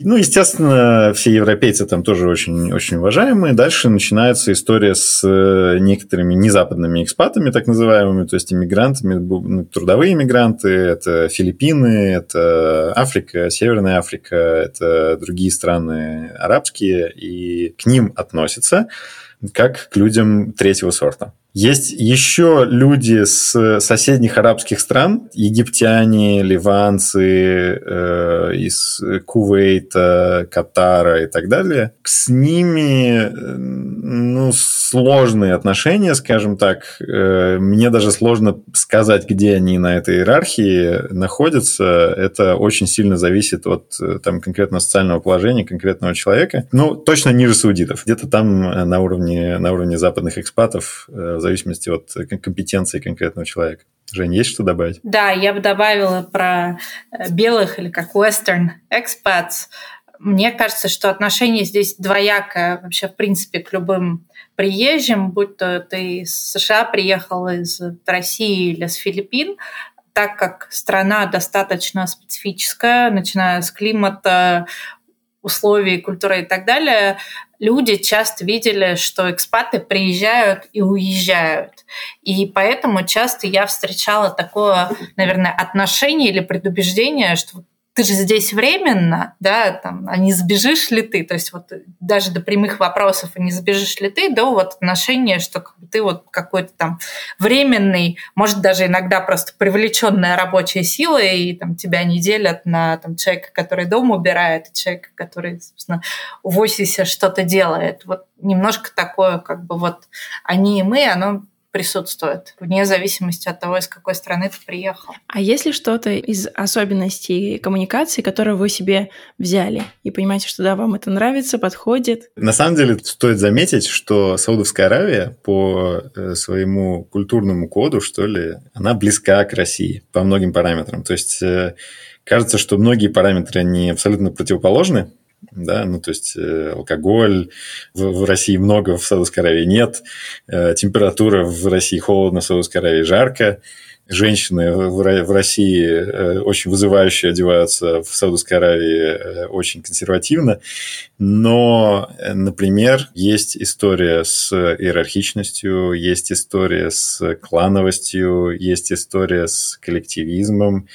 Ну, естественно, все европейцы там тоже очень, очень уважаемые. Дальше начинается история с э, некоторыми незападными экспатами, так называемыми, то есть иммигрантами, ну, трудовые иммигранты, это Филиппины, это Африка, Северная Африка, это другие страны арабские, и к ним относятся как к людям третьего сорта. Есть еще люди с соседних арабских стран, египтяне, ливанцы, э, из Кувейта, Катара и так далее. С ними э, ну, сложные отношения, скажем так. Э, мне даже сложно сказать, где они на этой иерархии находятся. Это очень сильно зависит от э, там, конкретного социального положения конкретного человека. Ну, точно ниже саудитов. Где-то там на уровне, на уровне западных экспатов э, зависимости от компетенции конкретного человека. Жень, есть что добавить? Да, я бы добавила про э, белых или как western expats. Мне кажется, что отношение здесь двоякое вообще, в принципе, к любым приезжим, будь то ты из США приехал из России или с Филиппин, так как страна достаточно специфическая, начиная с климата, условий, культуры и так далее, люди часто видели, что экспаты приезжают и уезжают. И поэтому часто я встречала такое, наверное, отношение или предубеждение, что ты же здесь временно, да, там, а не сбежишь ли ты? То есть вот даже до прямых вопросов, а не сбежишь ли ты, до вот отношения, что как бы ты вот какой-то там временный, может даже иногда просто привлеченная рабочая сила, и там тебя не делят на там, человека, который дом убирает, человека, который, собственно, в офисе что-то делает. Вот немножко такое, как бы вот они и мы, оно присутствует, вне зависимости от того, из какой страны ты приехал. А есть ли что-то из особенностей коммуникации, которые вы себе взяли и понимаете, что да, вам это нравится, подходит? На самом деле стоит заметить, что Саудовская Аравия по э, своему культурному коду, что ли, она близка к России по многим параметрам. То есть э, кажется, что многие параметры, они абсолютно противоположны, да, ну, то есть э, алкоголь в, в России много, в Саудовской Аравии нет, э, температура в России холодно, в Саудовской Аравии жарко, женщины в России э, очень вызывающе одеваются в Саудовской Аравии э, очень консервативно. Но, например, есть история с иерархичностью, есть история с клановостью, есть история с коллективизмом,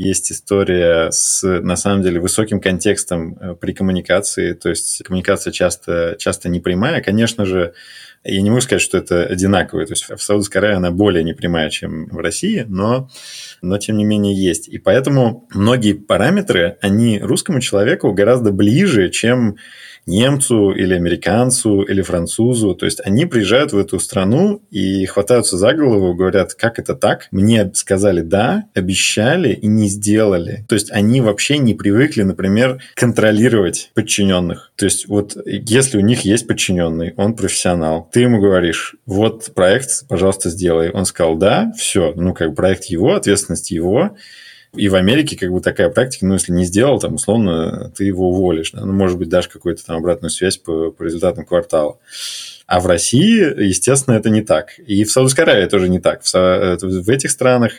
есть история с, на самом деле, высоким контекстом э, при коммуникации. То есть коммуникация часто, часто непрямая. Конечно же, я не могу сказать, что это одинаково. То есть в Саудовской Аравии она более непрямая, чем в России, но, но тем не менее есть. И поэтому многие параметры, они русскому человеку гораздо ближе, чем немцу или американцу или французу. То есть они приезжают в эту страну и хватаются за голову, говорят, как это так? Мне сказали да, обещали и не сделали. То есть они вообще не привыкли, например, контролировать подчиненных. То есть вот если у них есть подчиненный, он профессионал, ты ему говоришь, вот проект, пожалуйста, сделай. Он сказал да, все, ну как проект его, ответственность его, и в Америке как бы такая практика, ну, если не сделал, там, условно, ты его уволишь. Да? Ну, может быть, дашь какую-то там обратную связь по, по результатам квартала. А в России, естественно, это не так. И в Саудовской Аравии тоже не так. В, в этих странах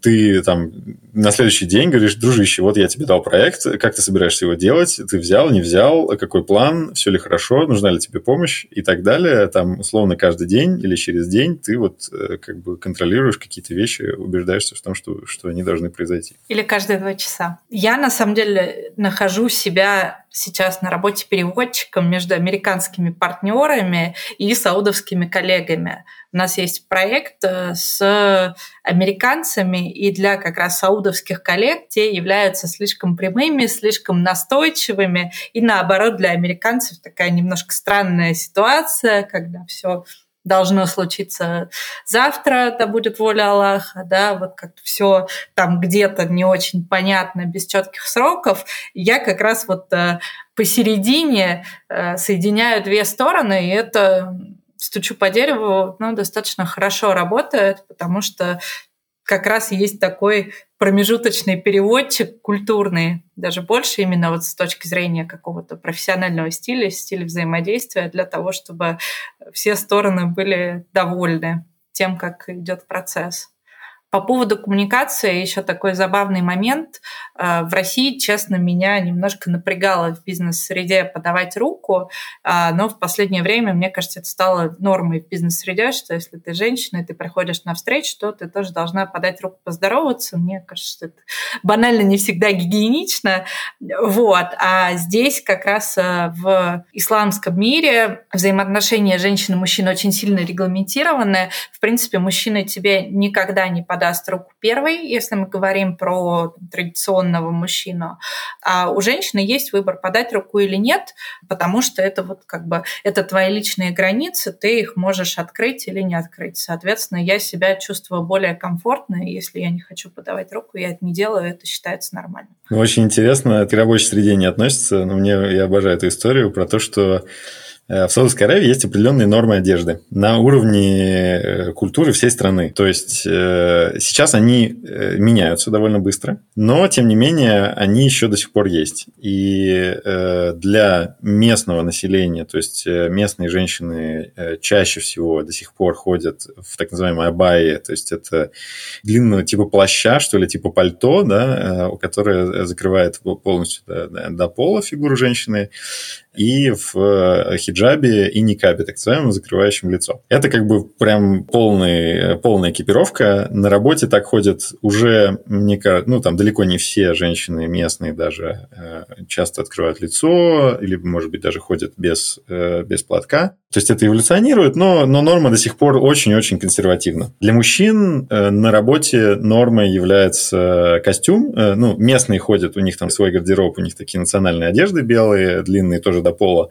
ты там на следующий день говоришь, дружище, вот я тебе дал проект, как ты собираешься его делать, ты взял, не взял, какой план, все ли хорошо, нужна ли тебе помощь и так далее. Там, условно, каждый день или через день ты вот э, как бы контролируешь какие-то вещи, убеждаешься в том, что, что они должны произойти. Или каждые два часа. Я, на самом деле, нахожу себя сейчас на работе переводчиком между американскими партнерами и саудовскими коллегами. У нас есть проект э, с американцами, и для как раз саудовских коллег те являются слишком прямыми, слишком настойчивыми, и наоборот для американцев такая немножко странная ситуация, когда все должно случиться завтра, да будет воля Аллаха, да, вот как-то все там где-то не очень понятно, без четких сроков. Я как раз вот э, посередине э, соединяю две стороны, и это стучу по дереву, ну, достаточно хорошо работает, потому что как раз есть такой промежуточный переводчик культурный, даже больше именно вот с точки зрения какого-то профессионального стиля, стиля взаимодействия для того, чтобы все стороны были довольны тем, как идет процесс. По поводу коммуникации еще такой забавный момент. Э, в России, честно, меня немножко напрягало в бизнес-среде подавать руку, э, но в последнее время, мне кажется, это стало нормой в бизнес-среде, что если ты женщина, и ты приходишь на встречу, то ты тоже должна подать руку, поздороваться. Мне кажется, это банально не всегда гигиенично. Вот. А здесь как раз э, в исламском мире взаимоотношения женщины и мужчин очень сильно регламентированы. В принципе, мужчина тебе никогда не подаст подаст руку первой, если мы говорим про традиционного мужчину. А у женщины есть выбор, подать руку или нет, потому что это вот как бы это твои личные границы, ты их можешь открыть или не открыть. Соответственно, я себя чувствую более комфортно, если я не хочу подавать руку, я это не делаю, это считается нормально. Ну, очень интересно, к рабочей среде не относится, но мне я обожаю эту историю про то, что в Саудовской Аравии есть определенные нормы одежды на уровне э, культуры всей страны. То есть э, сейчас они меняются довольно быстро, но тем не менее они еще до сих пор есть. И для местного населения, то есть местные женщины чаще всего до сих пор ходят в так называемой абайи, то есть это длинного типа плаща, что ли, типа пальто, да, которое закрывает полностью до, до пола фигуру женщины и в э, хиджабе и никабе, так называемом, закрывающем лицо. Это как бы прям полный, полная экипировка. На работе так ходят уже, мне кажется, ну, там далеко не все женщины местные даже э, часто открывают лицо, или, может быть, даже ходят без, э, без платка. То есть это эволюционирует, но, но норма до сих пор очень-очень консервативна. Для мужчин э, на работе нормой является костюм. Э, ну, местные ходят, у них там свой гардероб, у них такие национальные одежды белые, длинные тоже до пола.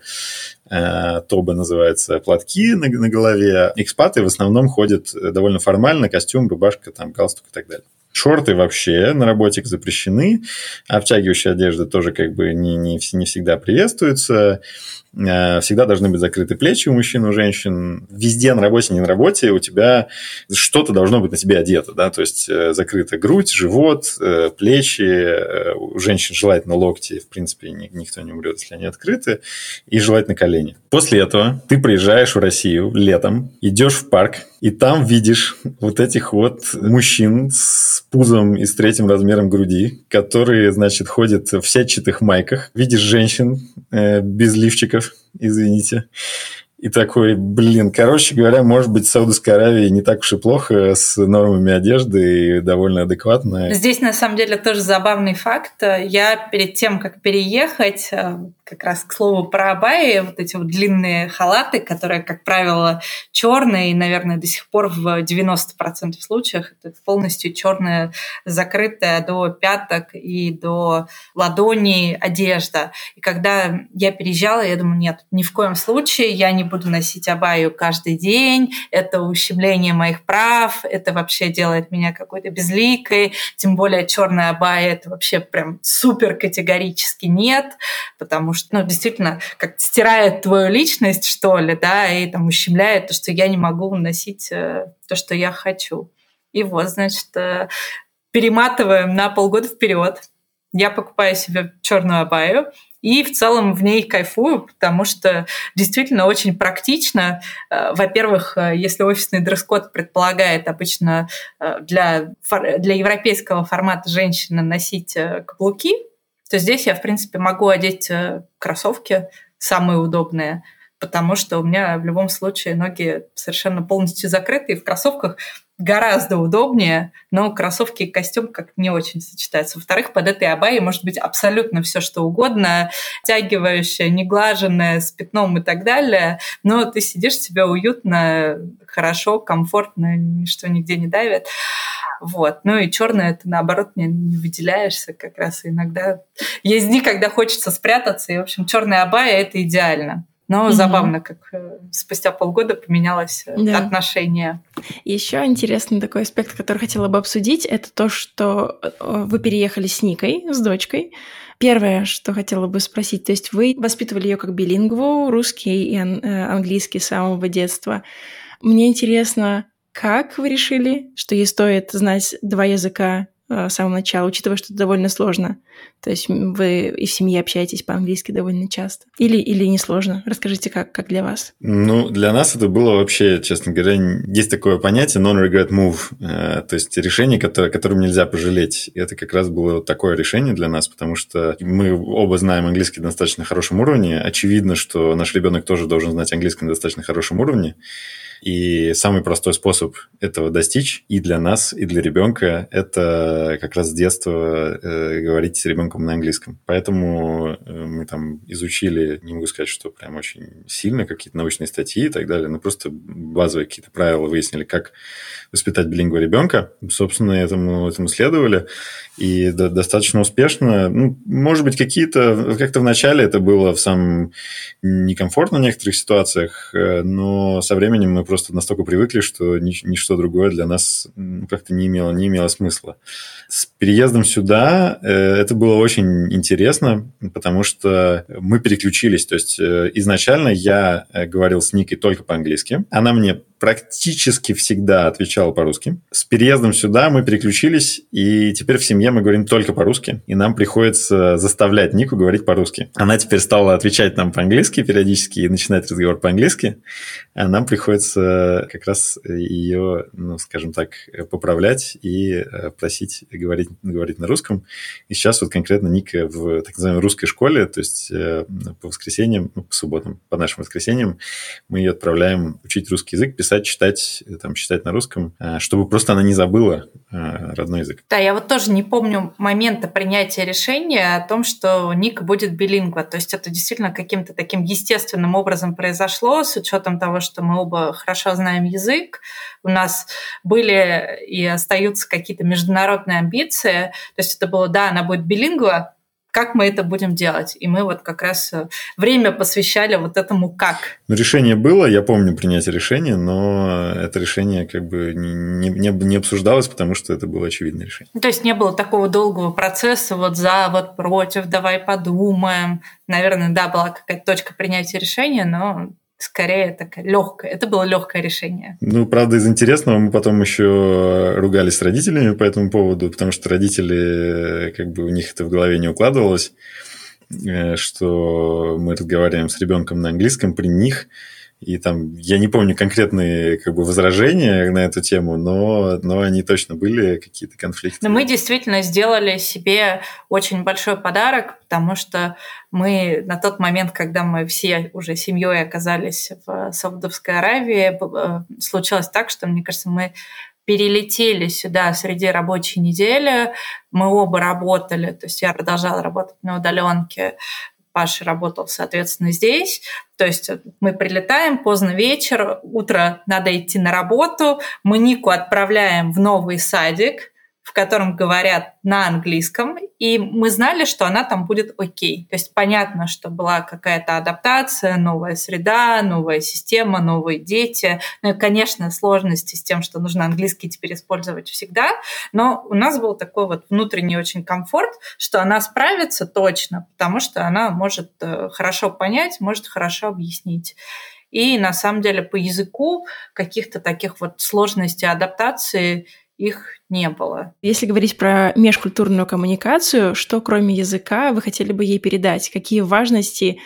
Э, тобы называется, платки на, на голове. Экспаты в основном ходят довольно формально, костюм, рубашка, там, галстук и так далее. Шорты вообще на работе запрещены, обтягивающая одежда тоже как бы не, не, не всегда приветствуется. Э, всегда должны быть закрыты плечи у мужчин, у женщин. Везде на работе, не на работе у тебя что-то должно быть на тебе одето, да, то есть э, закрыта грудь, живот, плечи, у женщин желательно локти, в принципе, никто не умрет, если они открыты, и желательно колени. После этого ты приезжаешь в Россию летом, идешь в парк, и там видишь вот этих вот мужчин с пузом и с третьим размером груди, которые, значит, ходят в сетчатых майках. Видишь женщин э, без лифчиков, извините. И такой, блин, короче говоря, может быть, в Саудовской Аравии не так уж и плохо с нормами одежды и довольно адекватно. Здесь, на самом деле, тоже забавный факт. Я перед тем, как переехать, э, как раз к слову про абайи, вот эти вот длинные халаты, которые, как правило, черные, и, наверное, до сих пор в 90% случаев это полностью черная, закрытая до пяток и до ладони одежда. И когда я переезжала, я думаю, нет, ни в коем случае я не буду носить абаю каждый день, это ущемление моих прав, это вообще делает меня какой-то безликой, тем более черная абая это вообще прям супер категорически нет, потому что, ну, действительно, как стирает твою личность, что ли, да, и там ущемляет то, что я не могу носить э, то, что я хочу. И вот, значит, э, перематываем на полгода вперед. Я покупаю себе черную абаю, и в целом в ней кайфую, потому что действительно очень практично. Э, во-первых, если офисный дресс-код предполагает обычно для, для европейского формата женщины носить каблуки, то здесь я, в принципе, могу одеть кроссовки самые удобные, потому что у меня в любом случае ноги совершенно полностью закрыты, и в кроссовках гораздо удобнее, но кроссовки и костюм как не очень сочетаются. Во-вторых, под этой абайей может быть абсолютно все что угодно, тягивающее, неглаженное, с пятном и так далее, но ты сидишь, тебе уютно, хорошо, комфортно, ничто нигде не давит. Вот. Ну и черное это наоборот не, не выделяешься как раз иногда. Есть дни, когда хочется спрятаться, и, в общем, черная абая это идеально. Но угу. забавно, как э, спустя полгода поменялось э, да. отношение. Еще интересный такой аспект, который хотела бы обсудить, это то, что э, вы переехали с Никой, с дочкой. Первое, что хотела бы спросить, то есть вы воспитывали ее как билингву, русский и английский с самого детства. Мне интересно, как вы решили, что ей стоит знать два языка с самого начала, учитывая, что это довольно сложно. То есть вы и в семье общаетесь по-английски довольно часто. Или, или не сложно? Расскажите, как, как для вас? Ну, для нас это было вообще, честно говоря, есть такое понятие non-regret move, э, то есть решение, которое, которым нельзя пожалеть. И это как раз было такое решение для нас, потому что мы оба знаем английский на достаточно хорошем уровне. Очевидно, что наш ребенок тоже должен знать английский на достаточно хорошем уровне. И самый простой способ этого достичь и для нас, и для ребенка – это как раз с детства э, говорить с ребенком на английском. Поэтому э, мы там изучили, не могу сказать, что прям очень сильно, какие-то научные статьи и так далее, но просто базовые какие-то правила выяснили, как воспитать билингва ребенка. Собственно, этому, этому следовали. И до, достаточно успешно. Ну, может быть, какие-то... Как-то в начале это было в самом некомфортно в некоторых ситуациях, э, но со временем мы просто настолько привыкли, что ничто другое для нас как-то не имело, не имело смысла. С переездом сюда э, это было очень интересно, потому что мы переключились. То есть э, изначально я говорил с Никой только по-английски. Она мне практически всегда отвечала по-русски. С переездом сюда мы переключились, и теперь в семье мы говорим только по-русски, и нам приходится заставлять Нику говорить по-русски. Она теперь стала отвечать нам по-английски периодически и начинать разговор по-английски, а нам приходится как раз ее, ну, скажем так, поправлять и э, просить говорить, говорить на русском. И сейчас вот конкретно Ника в так называемой русской школе, то есть э, по воскресеньям, ну, по субботам, по нашим воскресеньям, мы ее отправляем учить русский язык, писать, читать, там, читать на русском, э, чтобы просто она не забыла э, родной язык. Да, я вот тоже не помню момента принятия решения о том, что Ник будет билингва. То есть это действительно каким-то таким естественным образом произошло, с учетом того, что мы оба хорошо знаем язык. У нас были и остаются какие-то международные амбиции. То есть это было, да, она будет билингва, как мы это будем делать. И мы вот как раз э, время посвящали вот этому как. Ну, решение было, я помню принятие решения, но это решение как бы не, не, не обсуждалось, потому что это было очевидное решение. То есть не было такого долгого процесса вот за, вот против, давай подумаем. Наверное, да, была какая-то точка принятия решения, но скорее такая легкая. Это было легкое решение. Ну, правда, из интересного мы потом еще ругались с родителями по этому поводу, потому что родители, как бы у них это в голове не укладывалось, э, что мы разговариваем с ребенком на английском при них, и там, я не помню конкретные как бы, возражения на эту тему, но, но они точно были, какие-то конфликты. Но мы действительно сделали себе очень большой подарок, потому что мы на тот момент, когда мы все уже семьей оказались в Саудовской Аравии, э, случилось так, что, мне кажется, мы перелетели сюда среди рабочей недели. Мы оба работали, то есть я продолжала работать на удаленке Паша работал, соответственно, здесь. То есть мы прилетаем поздно вечер, утро надо идти на работу, мы Нику отправляем в новый садик, котором говорят на английском, и мы знали, что она там будет окей. То есть понятно, что была какая-то адаптация, новая среда, новая система, новые дети. Ну и, конечно, сложности с тем, что нужно английский теперь использовать всегда, но у нас был такой вот внутренний очень комфорт, что она справится точно, потому что она может э, хорошо понять, может хорошо объяснить. И на самом деле по языку каких-то таких вот сложностей адаптации их не было. Если говорить про межкультурную коммуникацию, что кроме языка вы хотели бы ей передать? Какие важности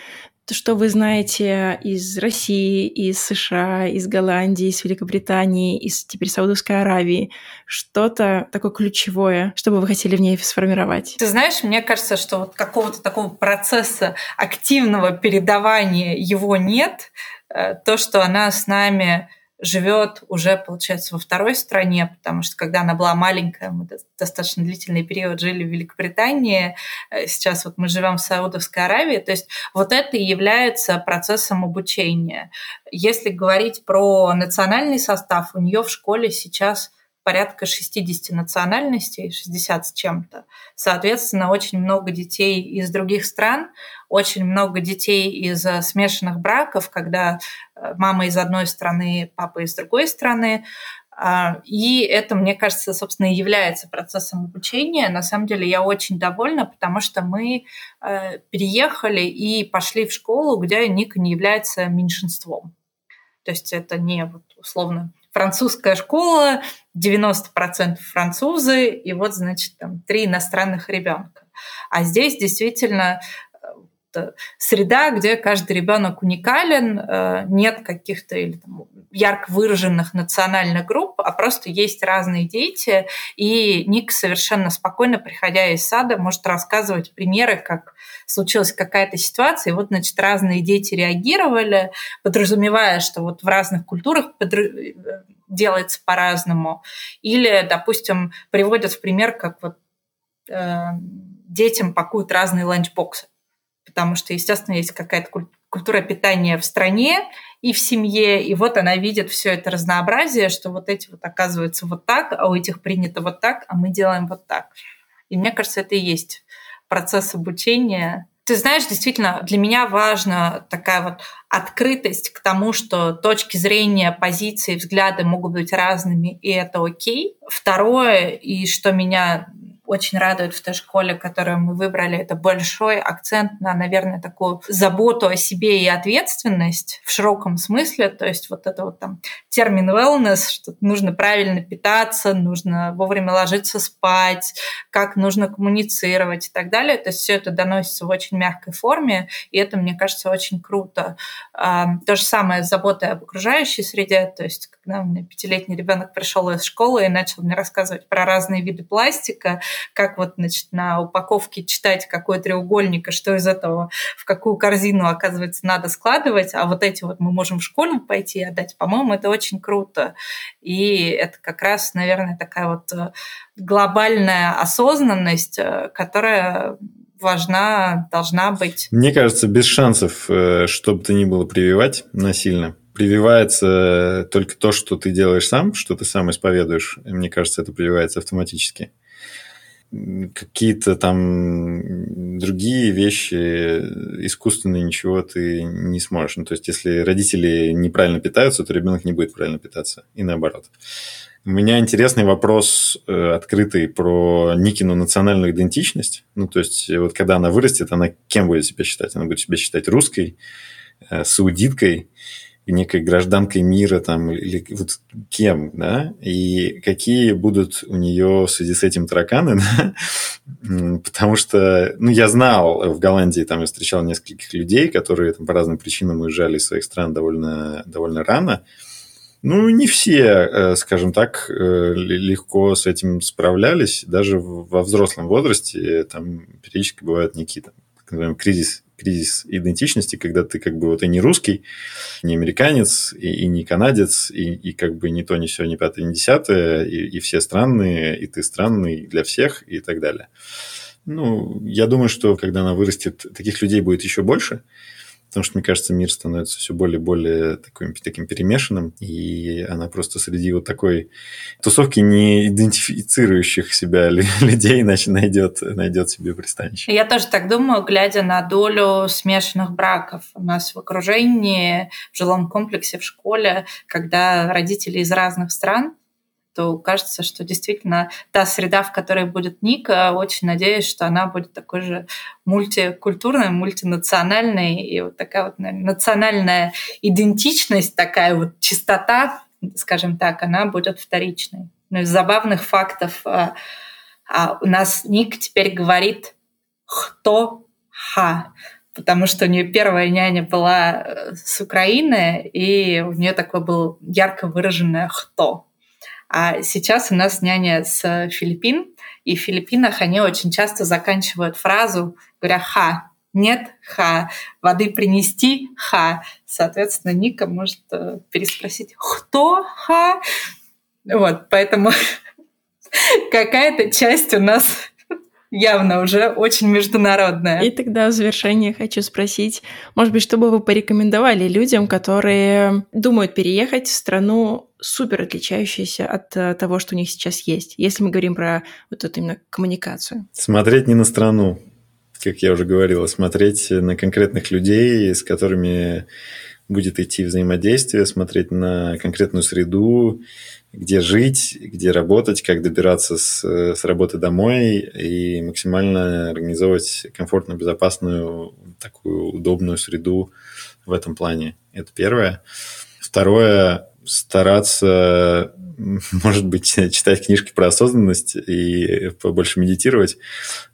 что вы знаете из России, из США, из Голландии, из Великобритании, из теперь Саудовской Аравии? Что-то такое ключевое, что бы вы хотели в ней сформировать? Ты знаешь, мне кажется, что вот какого-то такого процесса активного передавания его нет. Э, то, что она с нами живет уже, получается, во второй стране, потому что когда она была маленькая, мы достаточно длительный период жили в Великобритании, э, сейчас вот мы живем в Саудовской Аравии, то есть вот это и является процессом обучения. Если говорить про национальный состав, у нее в школе сейчас порядка 60 национальностей, 60 с чем-то. Соответственно, очень много детей из других стран, очень много детей из э, смешанных браков, когда э, мама из одной страны, папа из другой страны. А, и это, мне кажется, собственно, и является процессом обучения. На самом деле я очень довольна, потому что мы э, переехали и пошли в школу, где Ника не является меньшинством. То есть это не вот, условно французская школа, 90% французы, и вот, значит, там три иностранных ребенка. А здесь действительно среда, где каждый ребенок уникален, э, нет каких-то или там, ярко выраженных национальных групп, а просто есть разные дети, и Ник совершенно спокойно, приходя из сада, может рассказывать примеры, как случилась какая-то ситуация, и вот, значит, разные дети реагировали, подразумевая, что вот в разных культурах делается по-разному. Или, допустим, приводят в пример, как вот э, детям пакуют разные ланчбоксы. Потому что, естественно, есть какая-то культура питания в стране и в семье, и вот она видит все это разнообразие, что вот эти вот оказываются вот так, а у этих принято вот так, а мы делаем вот так. И мне кажется, это и есть процесс обучения ты знаешь, действительно, для меня важна такая вот открытость к тому, что точки зрения, позиции, взгляды могут быть разными, и это окей. Второе, и что меня очень радует в той школе, которую мы выбрали, это большой акцент на, наверное, такую заботу о себе и ответственность в широком смысле. То есть вот это вот там термин wellness, что нужно правильно питаться, нужно вовремя ложиться спать, как нужно коммуницировать и так далее. То есть все это доносится в очень мягкой форме, и это, мне кажется, очень круто. А, то же самое с заботой об окружающей среде. То есть когда у меня пятилетний ребенок пришел из школы и начал мне рассказывать про разные виды пластика, как вот значит, на упаковке читать, какой треугольник, и что из этого в какую корзину, оказывается, надо складывать, а вот эти вот мы можем в школу пойти и отдать. По-моему, это очень круто. И это как раз, наверное, такая вот э, глобальная осознанность, э, которая важна, должна быть. Мне кажется, без шансов, э, чтобы то ни было прививать насильно. Прививается только то, что ты делаешь сам, что ты сам исповедуешь. Мне кажется, это прививается автоматически какие-то там другие вещи искусственные ничего ты не сможешь. Ну, то есть, если родители неправильно питаются, то ребенок не будет правильно питаться. И наоборот. У меня интересный вопрос э, открытый про Никину национальную идентичность. Ну, то есть, вот когда она вырастет, она кем будет себя считать? Она будет себя считать русской, э, саудиткой, некой гражданкой мира там, или вот кем, да, и какие будут у нее в связи с этим тараканы, да? потому что, ну, я знал в Голландии, там я встречал нескольких людей, которые там по разным причинам уезжали из своих стран довольно, довольно рано, ну, не все, э, скажем так, э, легко с этим справлялись. Даже во взрослом возрасте там периодически бывают некие там, так называемый кризис кризис идентичности, когда ты как бы вот и не русский, не американец, и, и не канадец, и, и как бы не то, не все, не пятое, не десятое, и, и все странные, и ты странный для всех, и так далее. Ну, я думаю, что когда она вырастет, таких людей будет еще больше, Потому что, мне кажется, мир становится все более и более таким, таким перемешанным, и она просто среди вот такой тусовки не идентифицирующих себя людей иначе найдет, найдет себе пристанище. Я тоже так думаю, глядя на долю смешанных браков у нас в окружении, в жилом комплексе, в школе, когда родители из разных стран то кажется, что действительно та среда, в которой будет Ника, очень надеюсь, что она будет такой же мультикультурной, мультинациональной, и вот такая вот наверное, национальная идентичность, такая вот чистота, скажем так, она будет вторичной. Но из забавных фактов а, а у нас Ник теперь говорит «хто ха», потому что у нее первая няня была э, с Украины, и у нее такое было ярко выраженное «хто». А сейчас у нас няня с Филиппин, и в Филиппинах они очень часто заканчивают фразу, говоря «ха», нет ха, воды принести ха. Соответственно, Ника может э, переспросить кто ха. Вот, поэтому какая-то часть у нас явно уже очень международная. И тогда в завершение хочу спросить, может быть, что бы вы порекомендовали людям, которые думают переехать в страну супер отличающаяся от э, того, что у них сейчас есть, если мы говорим про вот эту именно коммуникацию? Смотреть не на страну, как я уже говорил, а смотреть на конкретных людей, с которыми будет идти взаимодействие, смотреть на конкретную среду, где жить, где работать, как добираться с, с работы домой и максимально организовать комфортную, безопасную, такую удобную среду в этом плане. Это первое. Второе, стараться, может быть, читать книжки про осознанность и побольше медитировать,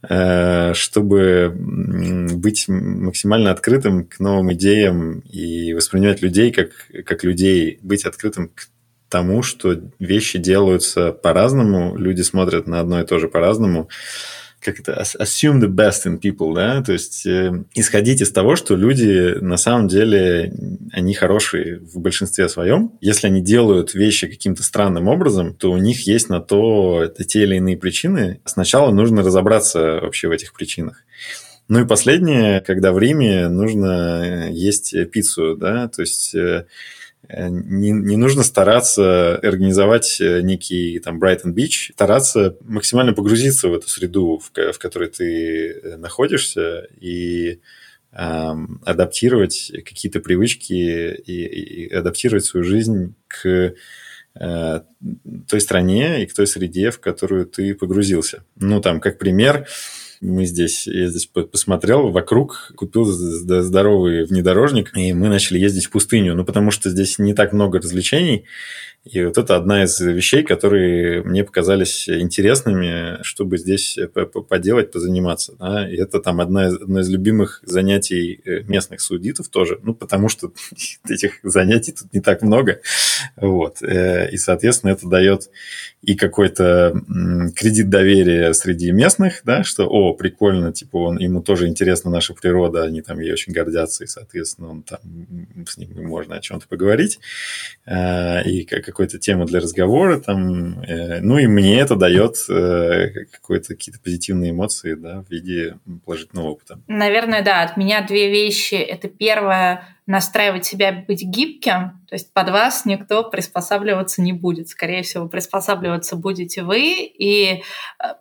э, чтобы быть максимально открытым к новым идеям и воспринимать людей как, как людей, быть открытым к тому, что вещи делаются по-разному, люди смотрят на одно и то же по-разному. Как это? Assume the best in people, да? То есть э, исходить из того, что люди на самом деле, они хорошие в большинстве своем. Если они делают вещи каким-то странным образом, то у них есть на то те или иные причины. Сначала нужно разобраться вообще в этих причинах. Ну и последнее, когда в Риме нужно есть пиццу, да, то есть э, Э, не, не нужно стараться организовать э, некий там Брайтон Бич, стараться максимально погрузиться в эту среду, в, в которой ты э, находишься, и эм, адаптировать какие-то привычки и, и адаптировать свою жизнь к э, той стране и к той среде, в которую ты погрузился. Ну, там, как пример, мы здесь, я здесь посмотрел вокруг, купил здоровый внедорожник, и мы начали ездить в пустыню, ну, потому что здесь не так много развлечений, и вот это одна из вещей, которые мне показались интересными, чтобы здесь поделать, позаниматься. Да? И это там одна из, одно из любимых занятий э, местных судитов тоже, ну, потому что этих занятий тут не так много. Вот. Э, и, соответственно, это дает и какой-то кредит доверия среди местных, да, что, о, прикольно, типа, он, ему тоже интересна наша природа, они там ей очень гордятся, и, соответственно, он там, с ним можно о чем-то поговорить. Э, и как какую-то тему для разговора, там, э, ну и мне это дает э, какие-то позитивные эмоции, да, в виде положительного опыта. Наверное, да, от меня две вещи. Это первое, настраивать себя быть гибким, то есть под вас никто приспосабливаться не будет. Скорее всего, приспосабливаться будете вы, и э,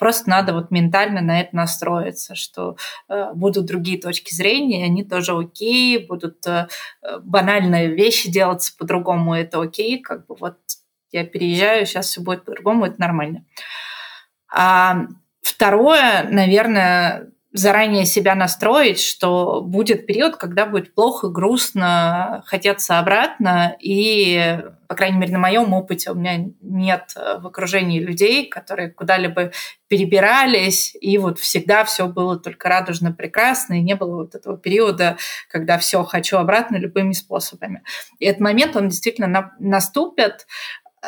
просто надо вот ментально на это настроиться, что э, будут другие точки зрения, они тоже окей, будут э, банальные вещи делаться по-другому, это окей, как бы вот я переезжаю, сейчас все будет по-другому, это нормально. А второе, наверное, заранее себя настроить, что будет период, когда будет плохо, грустно, хотеться обратно. И, по крайней мере, на моем опыте у меня нет э, в окружении людей, которые куда-либо перебирались, и вот всегда все было только радужно прекрасно, и не было вот этого периода, когда все хочу обратно любыми способами. И этот момент, он действительно на, наступит,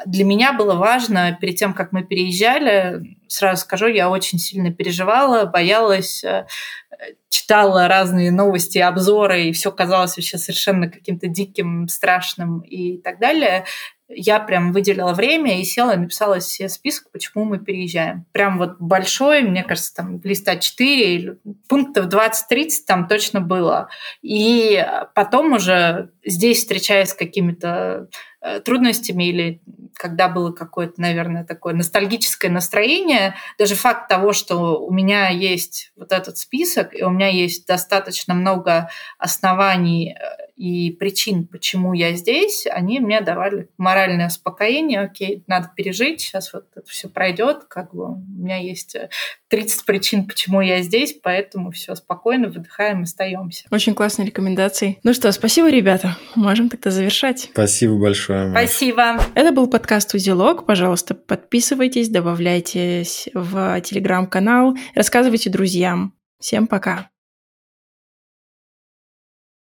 для меня было важно, перед тем, как мы переезжали, сразу скажу, я очень сильно переживала, боялась, э, читала разные новости, обзоры, и все казалось вообще совершенно каким-то диким, страшным и так далее я прям выделила время и села, написала себе список, почему мы переезжаем. Прям вот большой, мне кажется, там листа 4, пунктов 20-30 там точно было. И потом уже здесь, встречаясь с какими-то э, трудностями или когда было какое-то, наверное, такое ностальгическое настроение, даже факт того, что у меня есть вот этот список, и у меня есть достаточно много оснований э, и причин, почему я здесь, они мне давали моральное успокоение, окей, надо пережить, сейчас вот это все пройдет, как бы у меня есть 30 э, причин, почему я здесь, поэтому все спокойно, выдыхаем, остаемся. Очень классные рекомендации. Ну что, спасибо, ребята. Можем тогда завершать. Спасибо большое. Спасибо. Это был подкаст «Узелок». Пожалуйста, подписывайтесь, добавляйтесь в телеграм-канал, рассказывайте друзьям. Всем пока.